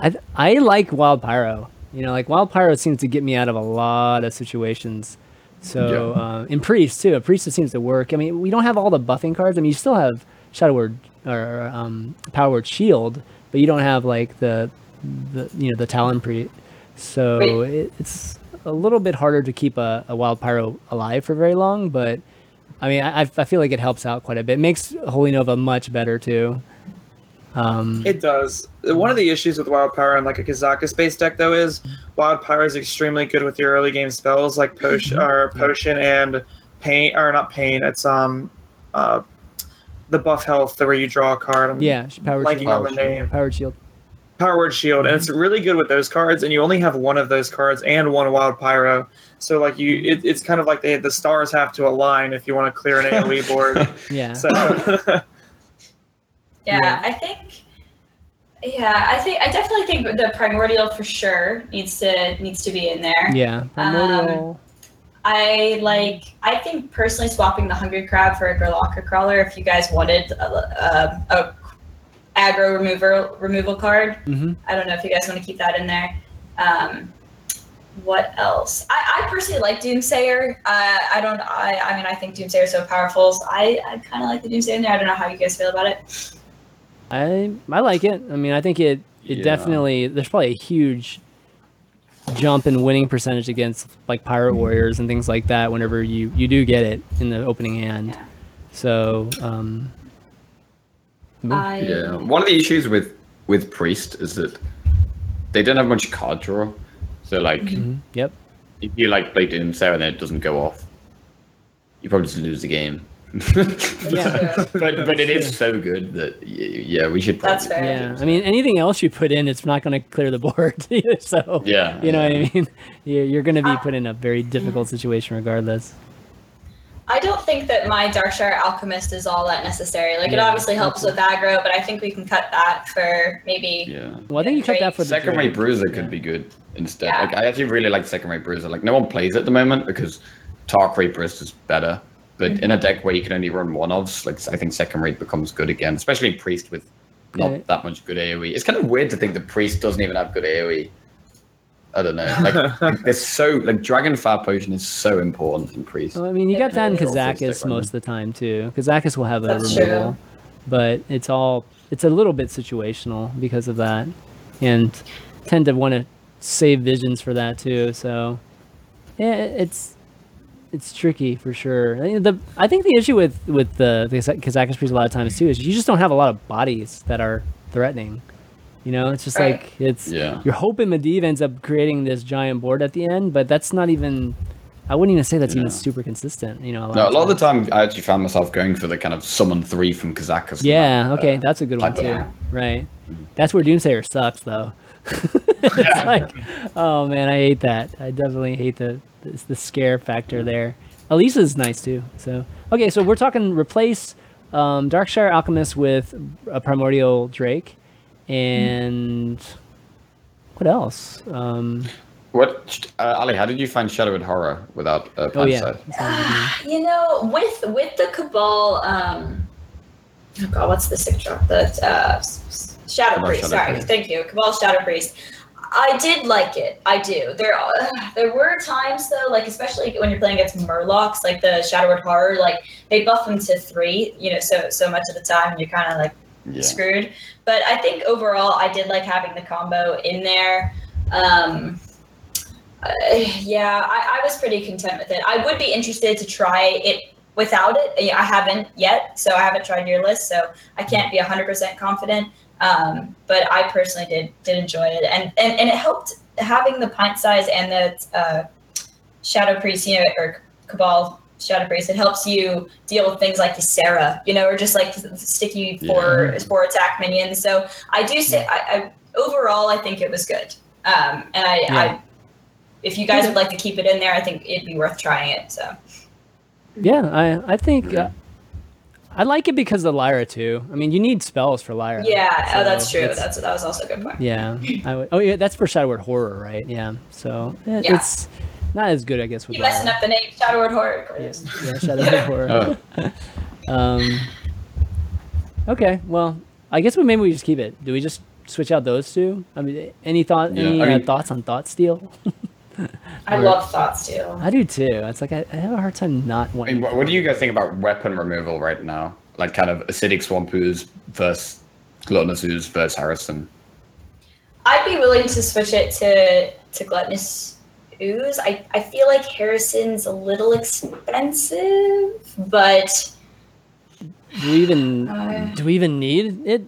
I, I like Wild Pyro. You know, like Wild Pyro seems to get me out of a lot of situations. So, Yeah. uh, in Priest too, a Priest it seems to work. I mean, we don't have all the buffing cards. I mean, you still have Shadow Word or um, Power Word Shield, but you don't have like the, the you know, the Talon Priest. So Wait. it, it's a little bit harder to keep a, a Wild Pyro alive for very long, but I mean, I, I feel like it helps out quite a bit. It makes Holy Nova much better too. Um, It does. One of the issues with Wild Pyro and like a Kazakus based deck though is Wild Pyro is extremely good with your early game spells like potion or potion and pain or not pain. It's um uh the buff health where you draw a card. I'm yeah, Power blanking Shield. on the name. Power Shield. Power Word Shield, and it's really good with those cards. And you only have one of those cards and one Wild Pyro. So like you, it, it's kind of like they the stars have to align if you want to clear an AOE board. Yeah. So Yeah, Yeah. I think. Yeah, I think I definitely think the primordial for sure needs to needs to be in there. yeah. Primordial. I like. I think personally swapping the hungry crab for a Golakka crawler. If you guys wanted a, a, a aggro removal removal card, hmm I don't know if you guys want to keep that in there. Um, what else? I, I personally like Doomsayer. Uh, I don't. I, I mean, I think Doomsayer is so powerful. So I, I kind of like the Doomsayer in there. I don't know how you guys feel about it. I I like it. I mean, I think it it Yeah. definitely there's probably a huge jump in winning percentage against like Pirate Warriors and things like that whenever you you do get it in the opening hand. So um. I, Yeah, one of the issues with with Priest is that they don't have much card draw. So like, mhm, yep. if you like play Doomsayer and it doesn't go off, you probably just lose the game. Yeah. but but it is so good that yeah, we should. That's probably- fair. Yeah, I mean, anything else you put in, it's not going to clear the board. so Yeah, you know yeah. what I mean. You're, you're going to be Uh, put in a very difficult situation regardless. I don't think that my Darkshire Alchemist is all that necessary. Like, it obviously helps with aggro, but I think we can cut that for maybe. Yeah. Well, I think you cut that for the Second rate Drake. bruiser Yeah. could be good instead. Yeah. Like I actually really like second rate bruiser. Like no one plays it at the moment because Tark rate bruiser is better. But Mm-hmm. in a deck where you can only run one ofs, like I think second rate becomes good again, especially in priest with not Okay. that much good AoE. It's kind of weird to think the priest doesn't even have good AoE. I don't know. Like, like there's so like dragon fire potion is so important in priest. Well, I mean, you got that in Yeah. Also Kazakus most of the time too. Kazakus will have a That's removal, true. but it's all it's a little bit situational because of that, and tend to want to save visions for that too. So yeah, it's it's tricky for sure. I think The I think the issue with with the, the Kazakus priest a lot of times too is you just don't have a lot of bodies that are threatening. You know, it's just Right. like it's Yeah. you're hoping Medivh ends up creating this giant board at the end, but that's not even. I wouldn't even say that's even super consistent. You know, a lot, No, a lot of the time I actually found myself going for the kind of summon three from Kazakhstan. Yeah. Okay, uh, that's a good one too. of- Right. That's where Doomsayer sucks, though. it's like, oh man, I hate that. I definitely hate the the, the scare factor there. Elise's nice too. So okay, so we're talking replace um, Darkshire Alchemist with a Primordial Drake, and what else? Um, What, uh, Ali? How did you find Shadowed Horror without uh, oh yeah. Panside? You know, with with the Cabal, um, oh god, what's the sick drop? The uh, s- s- Shadow Cabal Priest. Shadow Sorry, Priest. thank you, Cabal Shadow Priest. I did like it. I do. There, uh, there were times though, like especially when you're playing against Murlocs, like the Shadowed Horror, like they buff them to three. You know, so so much of the time you're kind of like Yeah. screwed. But I think overall, I did like having the combo in there. Um, uh, yeah, I, I was pretty content with it. I would be interested to try it without it. I haven't yet, so I haven't tried your list, so I can't be 100% confident. Um, but I personally did did enjoy it, and and, and it helped having the pint size and the uh, shadow priest, you know, or cabal shadow priest. It helps you deal with things like the Sarah, you know, or just like the sticky four four attack minions. So I do say, I, I overall, I think it was good. Um, and I, Yeah. I, if you guys would like to keep it in there, I think it'd be worth trying it. So Yeah, I I think uh, I like it because of Lyra too. I mean, you need spells for Lyra. yeah, oh, that's true. That's that was also a good point. Yeah. I would, oh yeah, that's for Shadow Word Horror, right? Yeah. So eh, Yeah. it's not as good, I guess. With You messing Lyra. up the name Shadow Word Horror. Yeah, Chris. yeah, Shadow Word Horror. Oh. Um. Okay, well, I guess we maybe we just keep it. Do we just switch out those two? I mean, any thought? Yeah, any I uh, mean- thoughts on Thought Steal? I love thoughts too. I do too. It's like I, I have a hard time not I mean, what, what do you guys think about weapon removal right now? Like kind of acidic swamp ooze versus gluttonous ooze versus Harrison. I'd be willing to switch it to to gluttonous ooze. I, I feel like Harrison's a little expensive, but do we even Uh, do we even need it?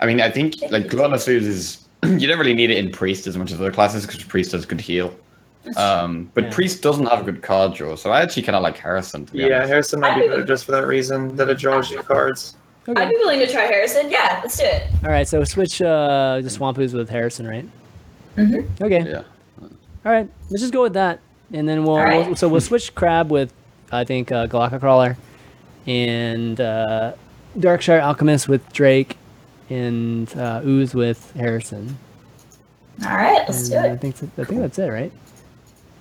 I mean, I think like gluttonous ooze is you don't really need it in priest as much as other classes because priest does good heal. Um, but Yeah. priest doesn't have a good card draw, so I actually kind of like Harrison. To be Yeah, honest. Harrison might I be think- better just for that reason that it draws you cards. I'd be willing to try Harrison. Yeah, let's do it. All right, so switch uh, the Swamp Ooze with Harrison, right? Mhm. Okay. Yeah. All right, let's just go with that, and then we'll, All right. we'll so we'll switch Crab with I think uh, Golakka Crawler, and uh, Darkshire Alchemist with Drake, and uh, Ooze with Harrison. All right, let's do And I it. think I think that's it, right?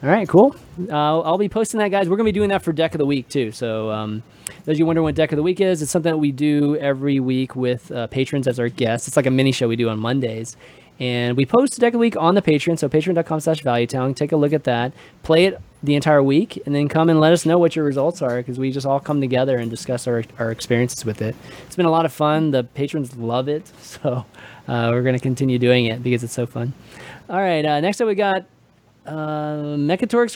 All right, cool. Uh, I'll be posting that, guys. We're gonna be doing that for Deck of the Week too. So, um, those of you wondering what Deck of the Week is, it's something that we do every week with uh, patrons as our guests. It's like a mini show we do on Mondays, and we post a Deck of the Week on the Patreon. So, patreon.com/slash ValueTown. Take a look at that. Play it the entire week, and then come and let us know what your results are because we just all come together and discuss our our experiences with it. It's been a lot of fun. The patrons love it, so uh, we're gonna continue doing it because it's so fun. All right, uh, next up we got uh,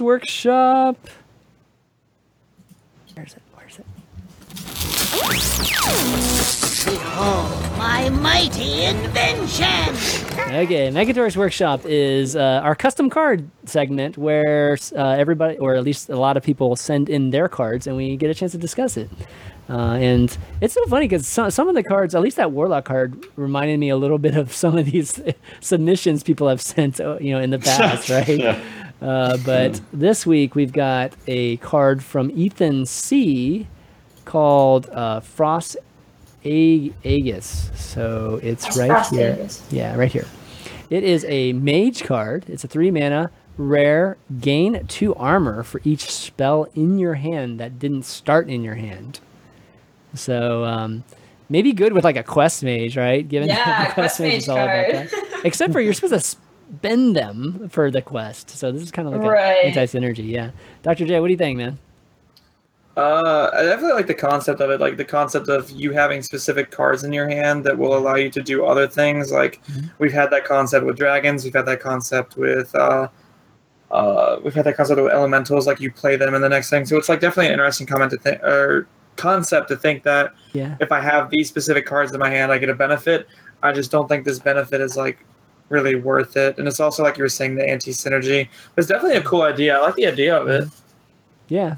Workshop. Where's it? Where's it? Behold my my mighty invention! Okay, Megatorix Workshop is uh, our custom card segment where uh, everybody, or at least a lot of people, send in their cards and we get a chance to discuss it. Uh, and it's so funny because some, some of the cards, at least that Warlock card, reminded me a little bit of some of these submissions people have sent, uh, you know, in the past, right? Uh, but this week we've got a card from Ethan C. called uh, Frost A- Aegis. So it's That's right here. Aegis. Yeah, right here. It is a mage card. It's a three mana rare. Gain two armor for each spell in your hand that didn't start in your hand. So um, maybe good with like a quest mage, right? Given Yeah, that the quest mage is all about that. Except for you're supposed to spend them for the quest. So this is kind of like Right. an anti synergy. Yeah. Dr. J, what do you think, man? Uh, I definitely like the concept of it, like the concept of you having specific cards in your hand that will allow you to do other things. Like we've had that concept with dragons, we've had that concept with uh, uh, we've had that concept with elementals. Like you play them in the next thing, so it's like definitely an interesting comment to think or concept to think that Yeah. if I have these specific cards in my hand, I get a benefit. I just don't think this benefit is like really worth it. And it's also like you were saying, the anti synergy. It's definitely a cool idea. I like the idea of it. Yeah,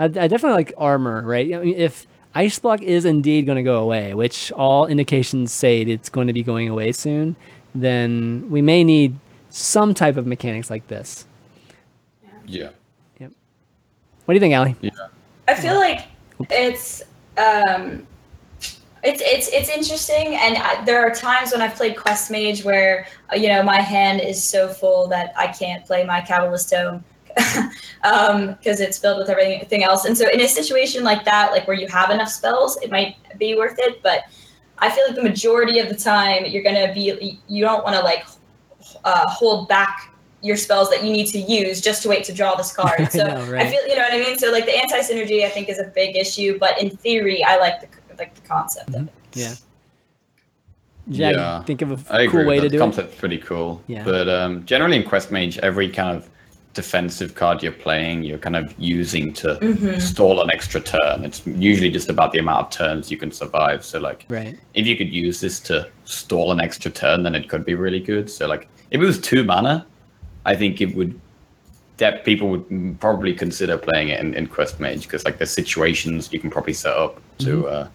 I, I definitely like armor, right? I mean, if ice block is indeed going to go away, which all indications say it's going to be going away soon, then we may need some type of mechanics like this. Yeah. Yep. What do you think, Ali? I feel like it's um, it's it's it's interesting, and I, there are times when I've played Quest Mage where uh, you know my hand is so full that I can't play my Cabalist Tome because it's filled with everything else. And so in a situation like that, like where you have enough spells, it might be worth it. But I feel like the majority of the time you're gonna be you don't want to like uh, hold back your spells that you need to use just to wait to draw this card. I So know, I feel you know what I mean. So like the anti synergy, I think is a big issue, but in theory, I like the like the concept of it. Yeah. Jack, Yeah, think of a I cool way to that. do it. concept's pretty cool. Yeah. But um, generally in Quest Mage, every kind of defensive card you're playing, you're kind of using to Mm-hmm. stall an extra turn. It's usually just about the amount of turns you can survive. So like, Right. if you could use this to stall an extra turn, then it could be really good. So like, if it was two mana, I think it would. That people would probably consider playing it in, in Quest Mage because like there's situations you can probably set up to uh,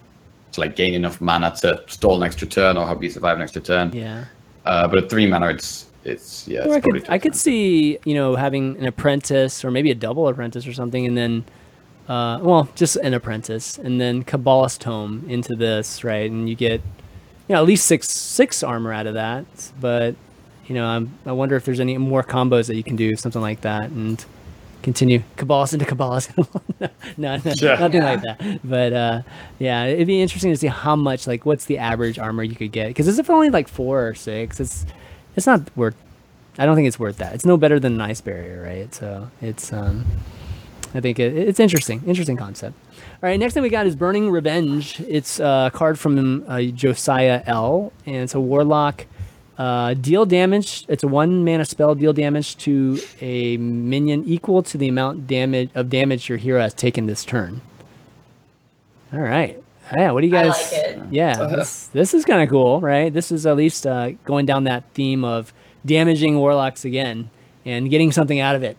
to like gain enough mana to stall an extra turn or help you survive an extra turn. Yeah. Uh, but at three mana, it's it's yeah. It's I could, I could see, you know, having an apprentice or maybe a double apprentice or something, and then, uh, well, just an apprentice, and then Cabalist Tome into this, right? And you get, you know, at least six six armor out of that. But, you know, I'm, I wonder if there's any more combos that you can do, something like that, and continue Cabalist into Cabalist. no, no, Yeah. nothing like that. But uh, yeah, it'd be interesting to see how much, like, what's the average armor you could get? Because if only like four or six, it's it's not worth. I don't think it's worth that. It's no better than an ice barrier, right? So it's um, I think it, it's interesting, interesting concept. All right, next thing we got is Burning Revenge. It's a card from uh, Josiah L, and it's a warlock. Uh, deal damage. It's a one mana spell. Deal damage to a minion equal to the amount damage of damage your hero has taken this turn. All right. Yeah. What do you I guys? like it. Yeah. This, this is kind of cool, right? This is at least uh, going down that theme of damaging warlocks again and getting something out of it.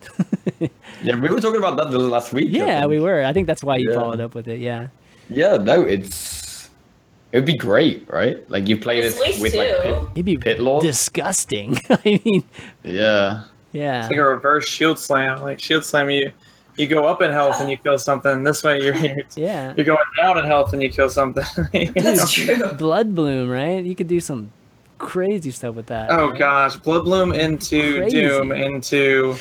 Yeah, we were talking about that the last week. Yeah, we were. I think that's why you Yeah. followed up with it. Yeah. Yeah, no, it's it would be great, right? Like you play It's this at least with like two. pit, It'd be pit lord. disgusting. I mean, Yeah, yeah. It's like a reverse shield slam. Like shield slam, you you go up in health and you kill something. This way, you're you're, Yeah. you're going down in health and you kill something. That's true. Blood bloom, right? You could do some crazy stuff with that. Oh right? gosh, Blood Bloom into Crazy. Doom into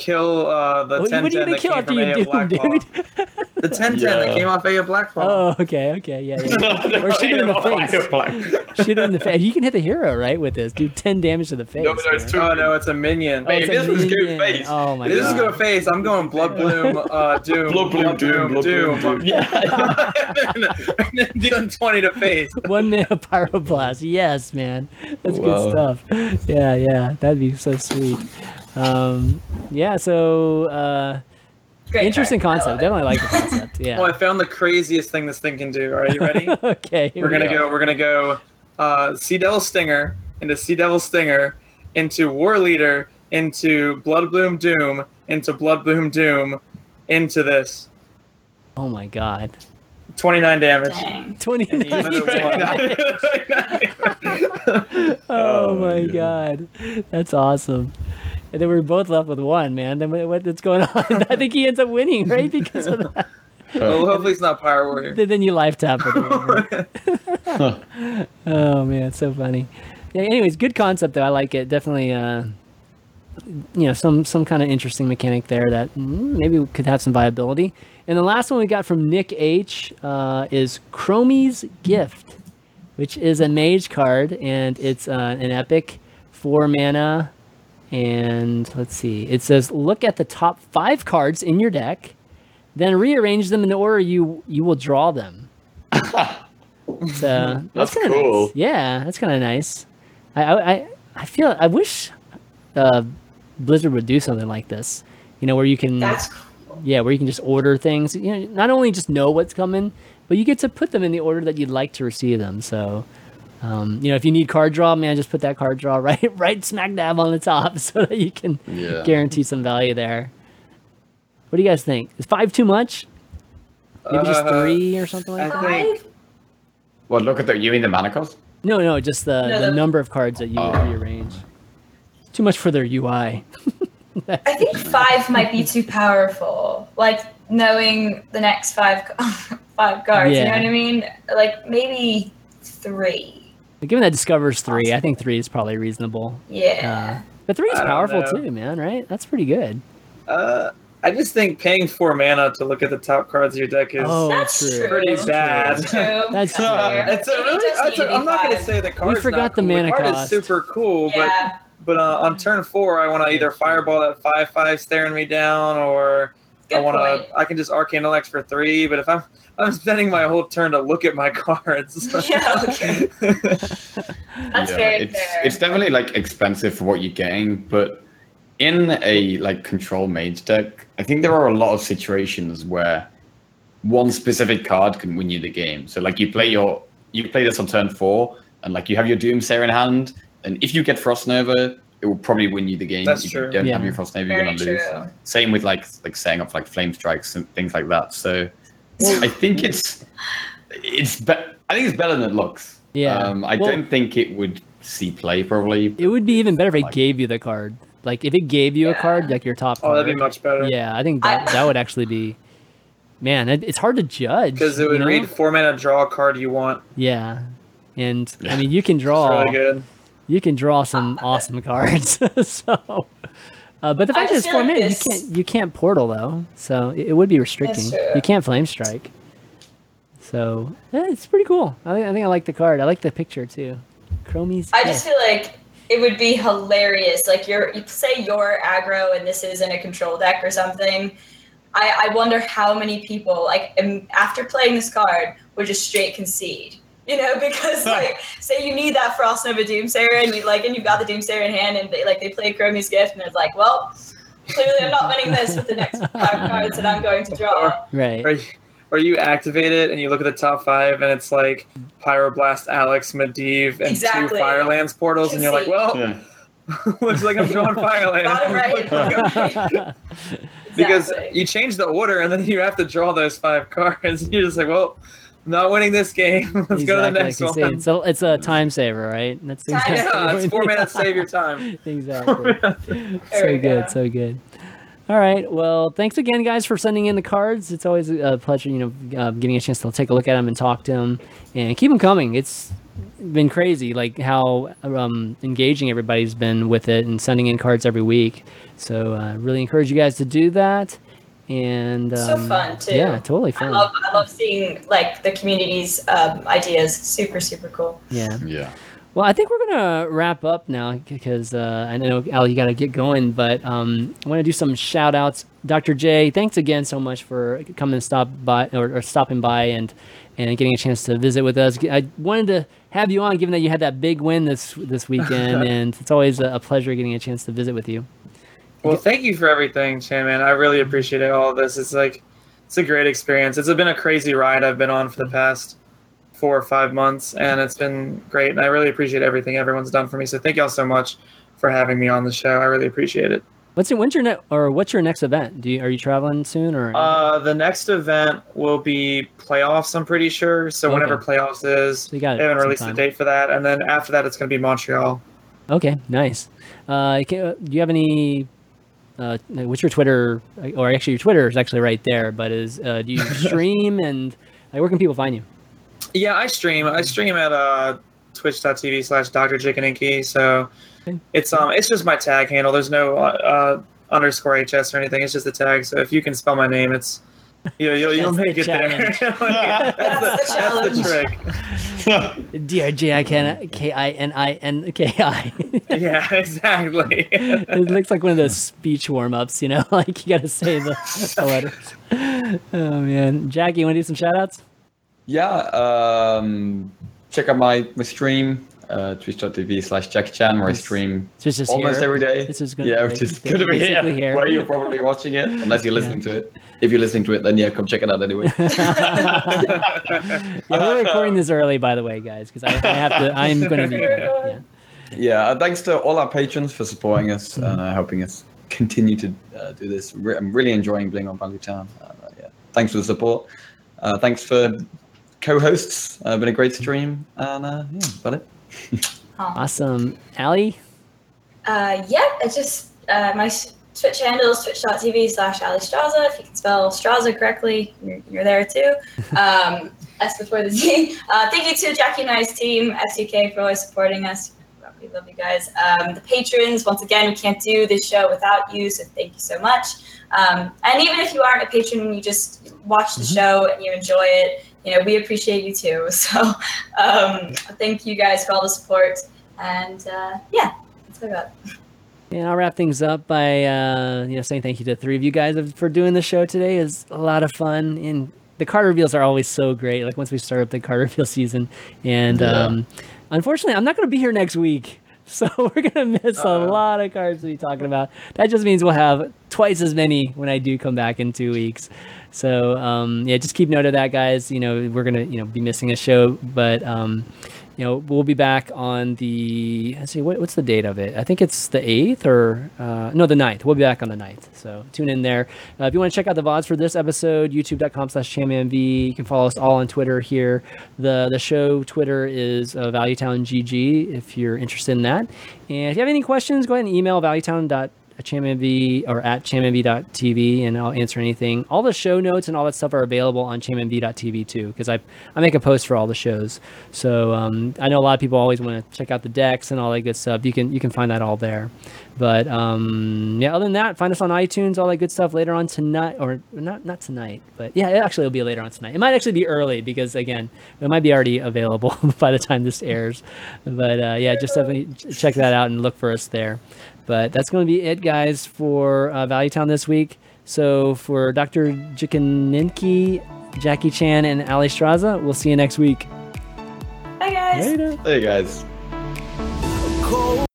kill uh, the What, 10 what are you gonna that kill came after from you Aya do, Blackpaw. dude? The 10 Yeah. that came off Aya Blackpaw. Oh, okay, okay, yeah, yeah. or shoot him in the face. shoot him in the face. You can hit the hero, right, with this. Do 10 damage to the face. No, but there's right? two- Oh no, it's a minion. Oh, it's Hey, a this was good minion. face. Oh my this god. is going face. I'm going Blood Bloom, uh, Doom, Blood bloom, doom, blood bloom, doom. Yeah, and then dealing 20 to face. One minute of pyroblast. Yes, man. That's Wow. good stuff. Yeah, yeah. That'd be so sweet. Um, yeah, so uh, Great Interesting card. Concept. love. Definitely like the concept. Yeah. Well, I found the craziest thing this thing can do. Are you ready? okay. here we're we gonna go. We're gonna go. Uh, sea Devil Stinger into Sea Devil Stinger into War Leader into Blood Bloom Doom into Blood Bloom Doom into this. Oh my god. 29 damage. Dang. 29. oh oh my god. That's awesome. And then we're both left with one, man. Then what- what's going on? I think he ends up winning, right? Because of that. well, hopefully it's not Power Warrior. Then then you life tap it. oh man, it's so funny. Yeah. Anyways, good concept though. I like it. Definitely. Uh, you know, some some kind of interesting mechanic there that mm, maybe could have some viability. And the last one we got from Nick H uh, is Chromie's Gift, which is a mage card, and it's uh, an epic four mana. And let's see, it says look at the top five cards in your deck, then rearrange them in the order you you will draw them. so That's kinda cool. Nice. Yeah, that's kind of nice. I, I I- I feel I wish uh, Blizzard would do something like this. You know, where you can That's cool. yeah, where you can just order things. You know, not only just know what's coming, but you get to put them in the order that you'd like to receive them. So, um, you know, if you need card draw, man, just put that card draw right, right smack dab on the top, so that you can Yeah. guarantee some value there. What do you guys think? Is five too much? Maybe just Uh, three or something like I that. think- Well, look at the you mean the mana cost? No, no, just the, No, the the- number of cards that you would Oh. rearrange. Too much for their UI. I think five might be too powerful. Like knowing the next five five cards. You know what I mean? Like maybe three. Given that discovers three, I think three is probably reasonable. Yeah. Uh, but three is powerful know. too, man. Right? That's pretty good. Uh, I just think paying four mana to look at the top cards of your deck is. Oh, That's true. true. Pretty bad. That's true. That's true. Uh, it's a really, does it's I'm not going to five. say the card. card's forgot not the cool. mana the card cost. is super cool, Yeah. but but uh, on turn four, I want to either fireball that five five staring me down, or I want to I can just arcane Elect for three. But if I'm I'm spending my whole turn to look at my cards. Yeah, okay. That's very it's fair. it's definitely like expensive for what you're getting, but in a like control mage deck, I think there are a lot of situations where one specific card can win you the game. So like you play your you play this on turn four, and like you have your Doomsayer in hand, and if you get Frost Nova, it will probably win you the game. That's if true. you don't Yeah. have your Frost Nova, you're Very gonna lose. true. Same with like like setting up like flame strikes and things like that. So I think it's it's be- I think it's better than it looks. Yeah. Um, I Well- don't think it would see play probably. It would be even better if it Like- gave you the card. Like if it gave you a card, like your top oh, card. that'd be much better. Yeah, I think that I- that would actually be. Man, it, it's hard to judge Because it you would know? read four mana, draw a card you want. Yeah, and I mean you can draw. really good. You can draw some awesome cards. so, uh, but the fact is, four like minutes you can't you can't portal though, so it, it would be restricting. You can't flame strike. So yeah, it's pretty cool. I think I think I like the card. I like the picture too. Chromie's. I just feel like it would be hilarious. Like you're, you say you're aggro and this is in a control deck or something. I, I wonder how many people like after playing this card would just straight concede. You know, because like say you need that Frost Nova Doomsayer and you like and you've got the Doomsayer in hand and they like they play Chromie's gift and it's like, well, clearly I'm not winning this with the next five cards that I'm going to draw. right. Or, you- or you activate it and you look at the top five and it's like Pyroblast, Alex, Medivh, and two Firelands portals, and you're like, well, Yeah. looks like I'm drawing Firelands. Got it right. because Exactly. you change the order and then you have to draw those five cards. And you're just like, well, I'm not winning this game. Let's go to the next I can see it. one. It's a, it's a time saver, right? That's exactly. Yeah, it's four minutes. Save your time. exactly. So good, go. so good. All right. Well, thanks again, guys, for sending in the cards. It's always a pleasure, you know, uh, getting a chance to take a look at them and talk to them, and keep them coming. It's been crazy, like how um, engaging everybody's been with it and sending in cards every week. So, uh, really encourage you guys to do that. And So um, fun, too. Yeah, totally I fun. love I love seeing like the community's um, ideas. Super super cool. yeah. Yeah. Well, I think we're gonna wrap up now because uh, I know Al, you got to get going, but um, I want to do some shout outs. Dr. J, thanks again so much for coming and stop by or, or stopping by and and getting a chance to visit with us. I wanted to have you on, given that you had that big win this this weekend, and it's always a, a pleasure getting a chance to visit with you. Well, thank you for everything, Chan man. I really appreciate it, all of this. It's like it's a great experience. It's been a crazy ride I've been on for the past four or five months, and it's been great. And I really appreciate everything everyone's done for me. So thank y'all so much for having me on the show. I really appreciate it. What's your, when's your ne- or what's your next event? Do you are you traveling soon or? Uh, the next event will be playoffs. I'm pretty sure. So whenever playoffs is, So you got they haven't released time. a date for that, and then after that, it's going to be Montreal. Okay, nice. Uh, can, do you have any? Uh, what's your Twitter? Or actually, your Twitter is actually right there. But is uh, do you stream and like, where can people find you? Yeah, I stream. I stream at uh, twitch.tv slash Dr. Jikkininki. So Okay. it's um it's just my tag handle. There's no uh, underscore HS or anything. It's just a tag. So if you can spell my name, it's you you'll, you'll That's make the it there. That's that's, the, the that's the challenge. trick. D R J I K K I N I N K I. Yeah, exactly. It looks like one of those speech warm ups, you know, like you got to say the, the letters. Oh man, Jackie, you want to do some shout outs? Yeah, um, check out my, my stream, uh, twitch.tv slash Jackie Chan, where I stream almost here. every day. This is yeah, which is going to be here, here. where you're probably watching it, unless you're listening to it. If you're listening to it, then yeah, come check it out anyway. Yeah, we're recording this early, by the way, guys, because I, I have to. I'm going to be. Yeah. yeah, uh, thanks to all our patrons for supporting us Mm-hmm. and uh, helping us continue to uh, do this. Re- I'm really enjoying being on Value Town. Uh, yeah, thanks for the support. Uh, thanks for co-hosts. Uh, been a great stream, and uh, yeah, about it. Awesome, Ali. Uh, yeah, it's just uh, my s- Twitch handle is twitch.tv slash Alliestrasza. If you can spell Straza correctly, you're, you're there too. Um, S before the Z. Uh, thank you to Jackie and I's team, SUK, for always supporting us. We love you guys. Um, the patrons, once again, we can't do this show without you, so thank you so much. Um, and even if you aren't a patron you just watch the show and you enjoy it, you know, we appreciate you too. So um, thank you guys for all the support. And uh, yeah, that's what I got. And I'll wrap things up by uh, you know saying thank you to the three of you guys for doing the show today. It's a lot of fun, and the card reveals are always so great. Like once we start up the card reveal season, and Yeah. um, unfortunately, I'm not going to be here next week, so we're going to miss a lot of cards to be talking about. That just means we'll have twice as many when I do come back in two weeks. So um, yeah, just keep note of that, guys. You know, we're gonna you know be missing a show, but um, you know we'll be back on the let's see what, what's the date of it? I think it's the 8th or uh, no the 9th we'll be back on the 9th so tune in there. Uh, if you want to check out the vods for this episode youtube.com slash chammv you can follow us all on twitter here. The the show twitter is uh, valuetown gg if you're interested in that. And if you have any questions go ahead and email valuetown chammv or at chammv.tv and I'll answer anything. All the show notes and all that stuff are available on chammv.tv too because I, I make a post for all the shows. So um, I know a lot of people always want to check out the decks and all that good stuff. You can you can find that all there. But um, yeah, other than that, find us on iTunes, all that good stuff later on tonight or not not tonight, but yeah, it actually will be later on tonight. It might actually be early because again, it might be already available by the time this airs. But uh, yeah, just definitely check that out and look for us there. But that's going to be it, guys, for uh, Value Town this week. So for Dr. Jikkininki, Jackie Chan, and Alliestrasza, we'll see you next week. Bye, guys. Later. Hey, guys.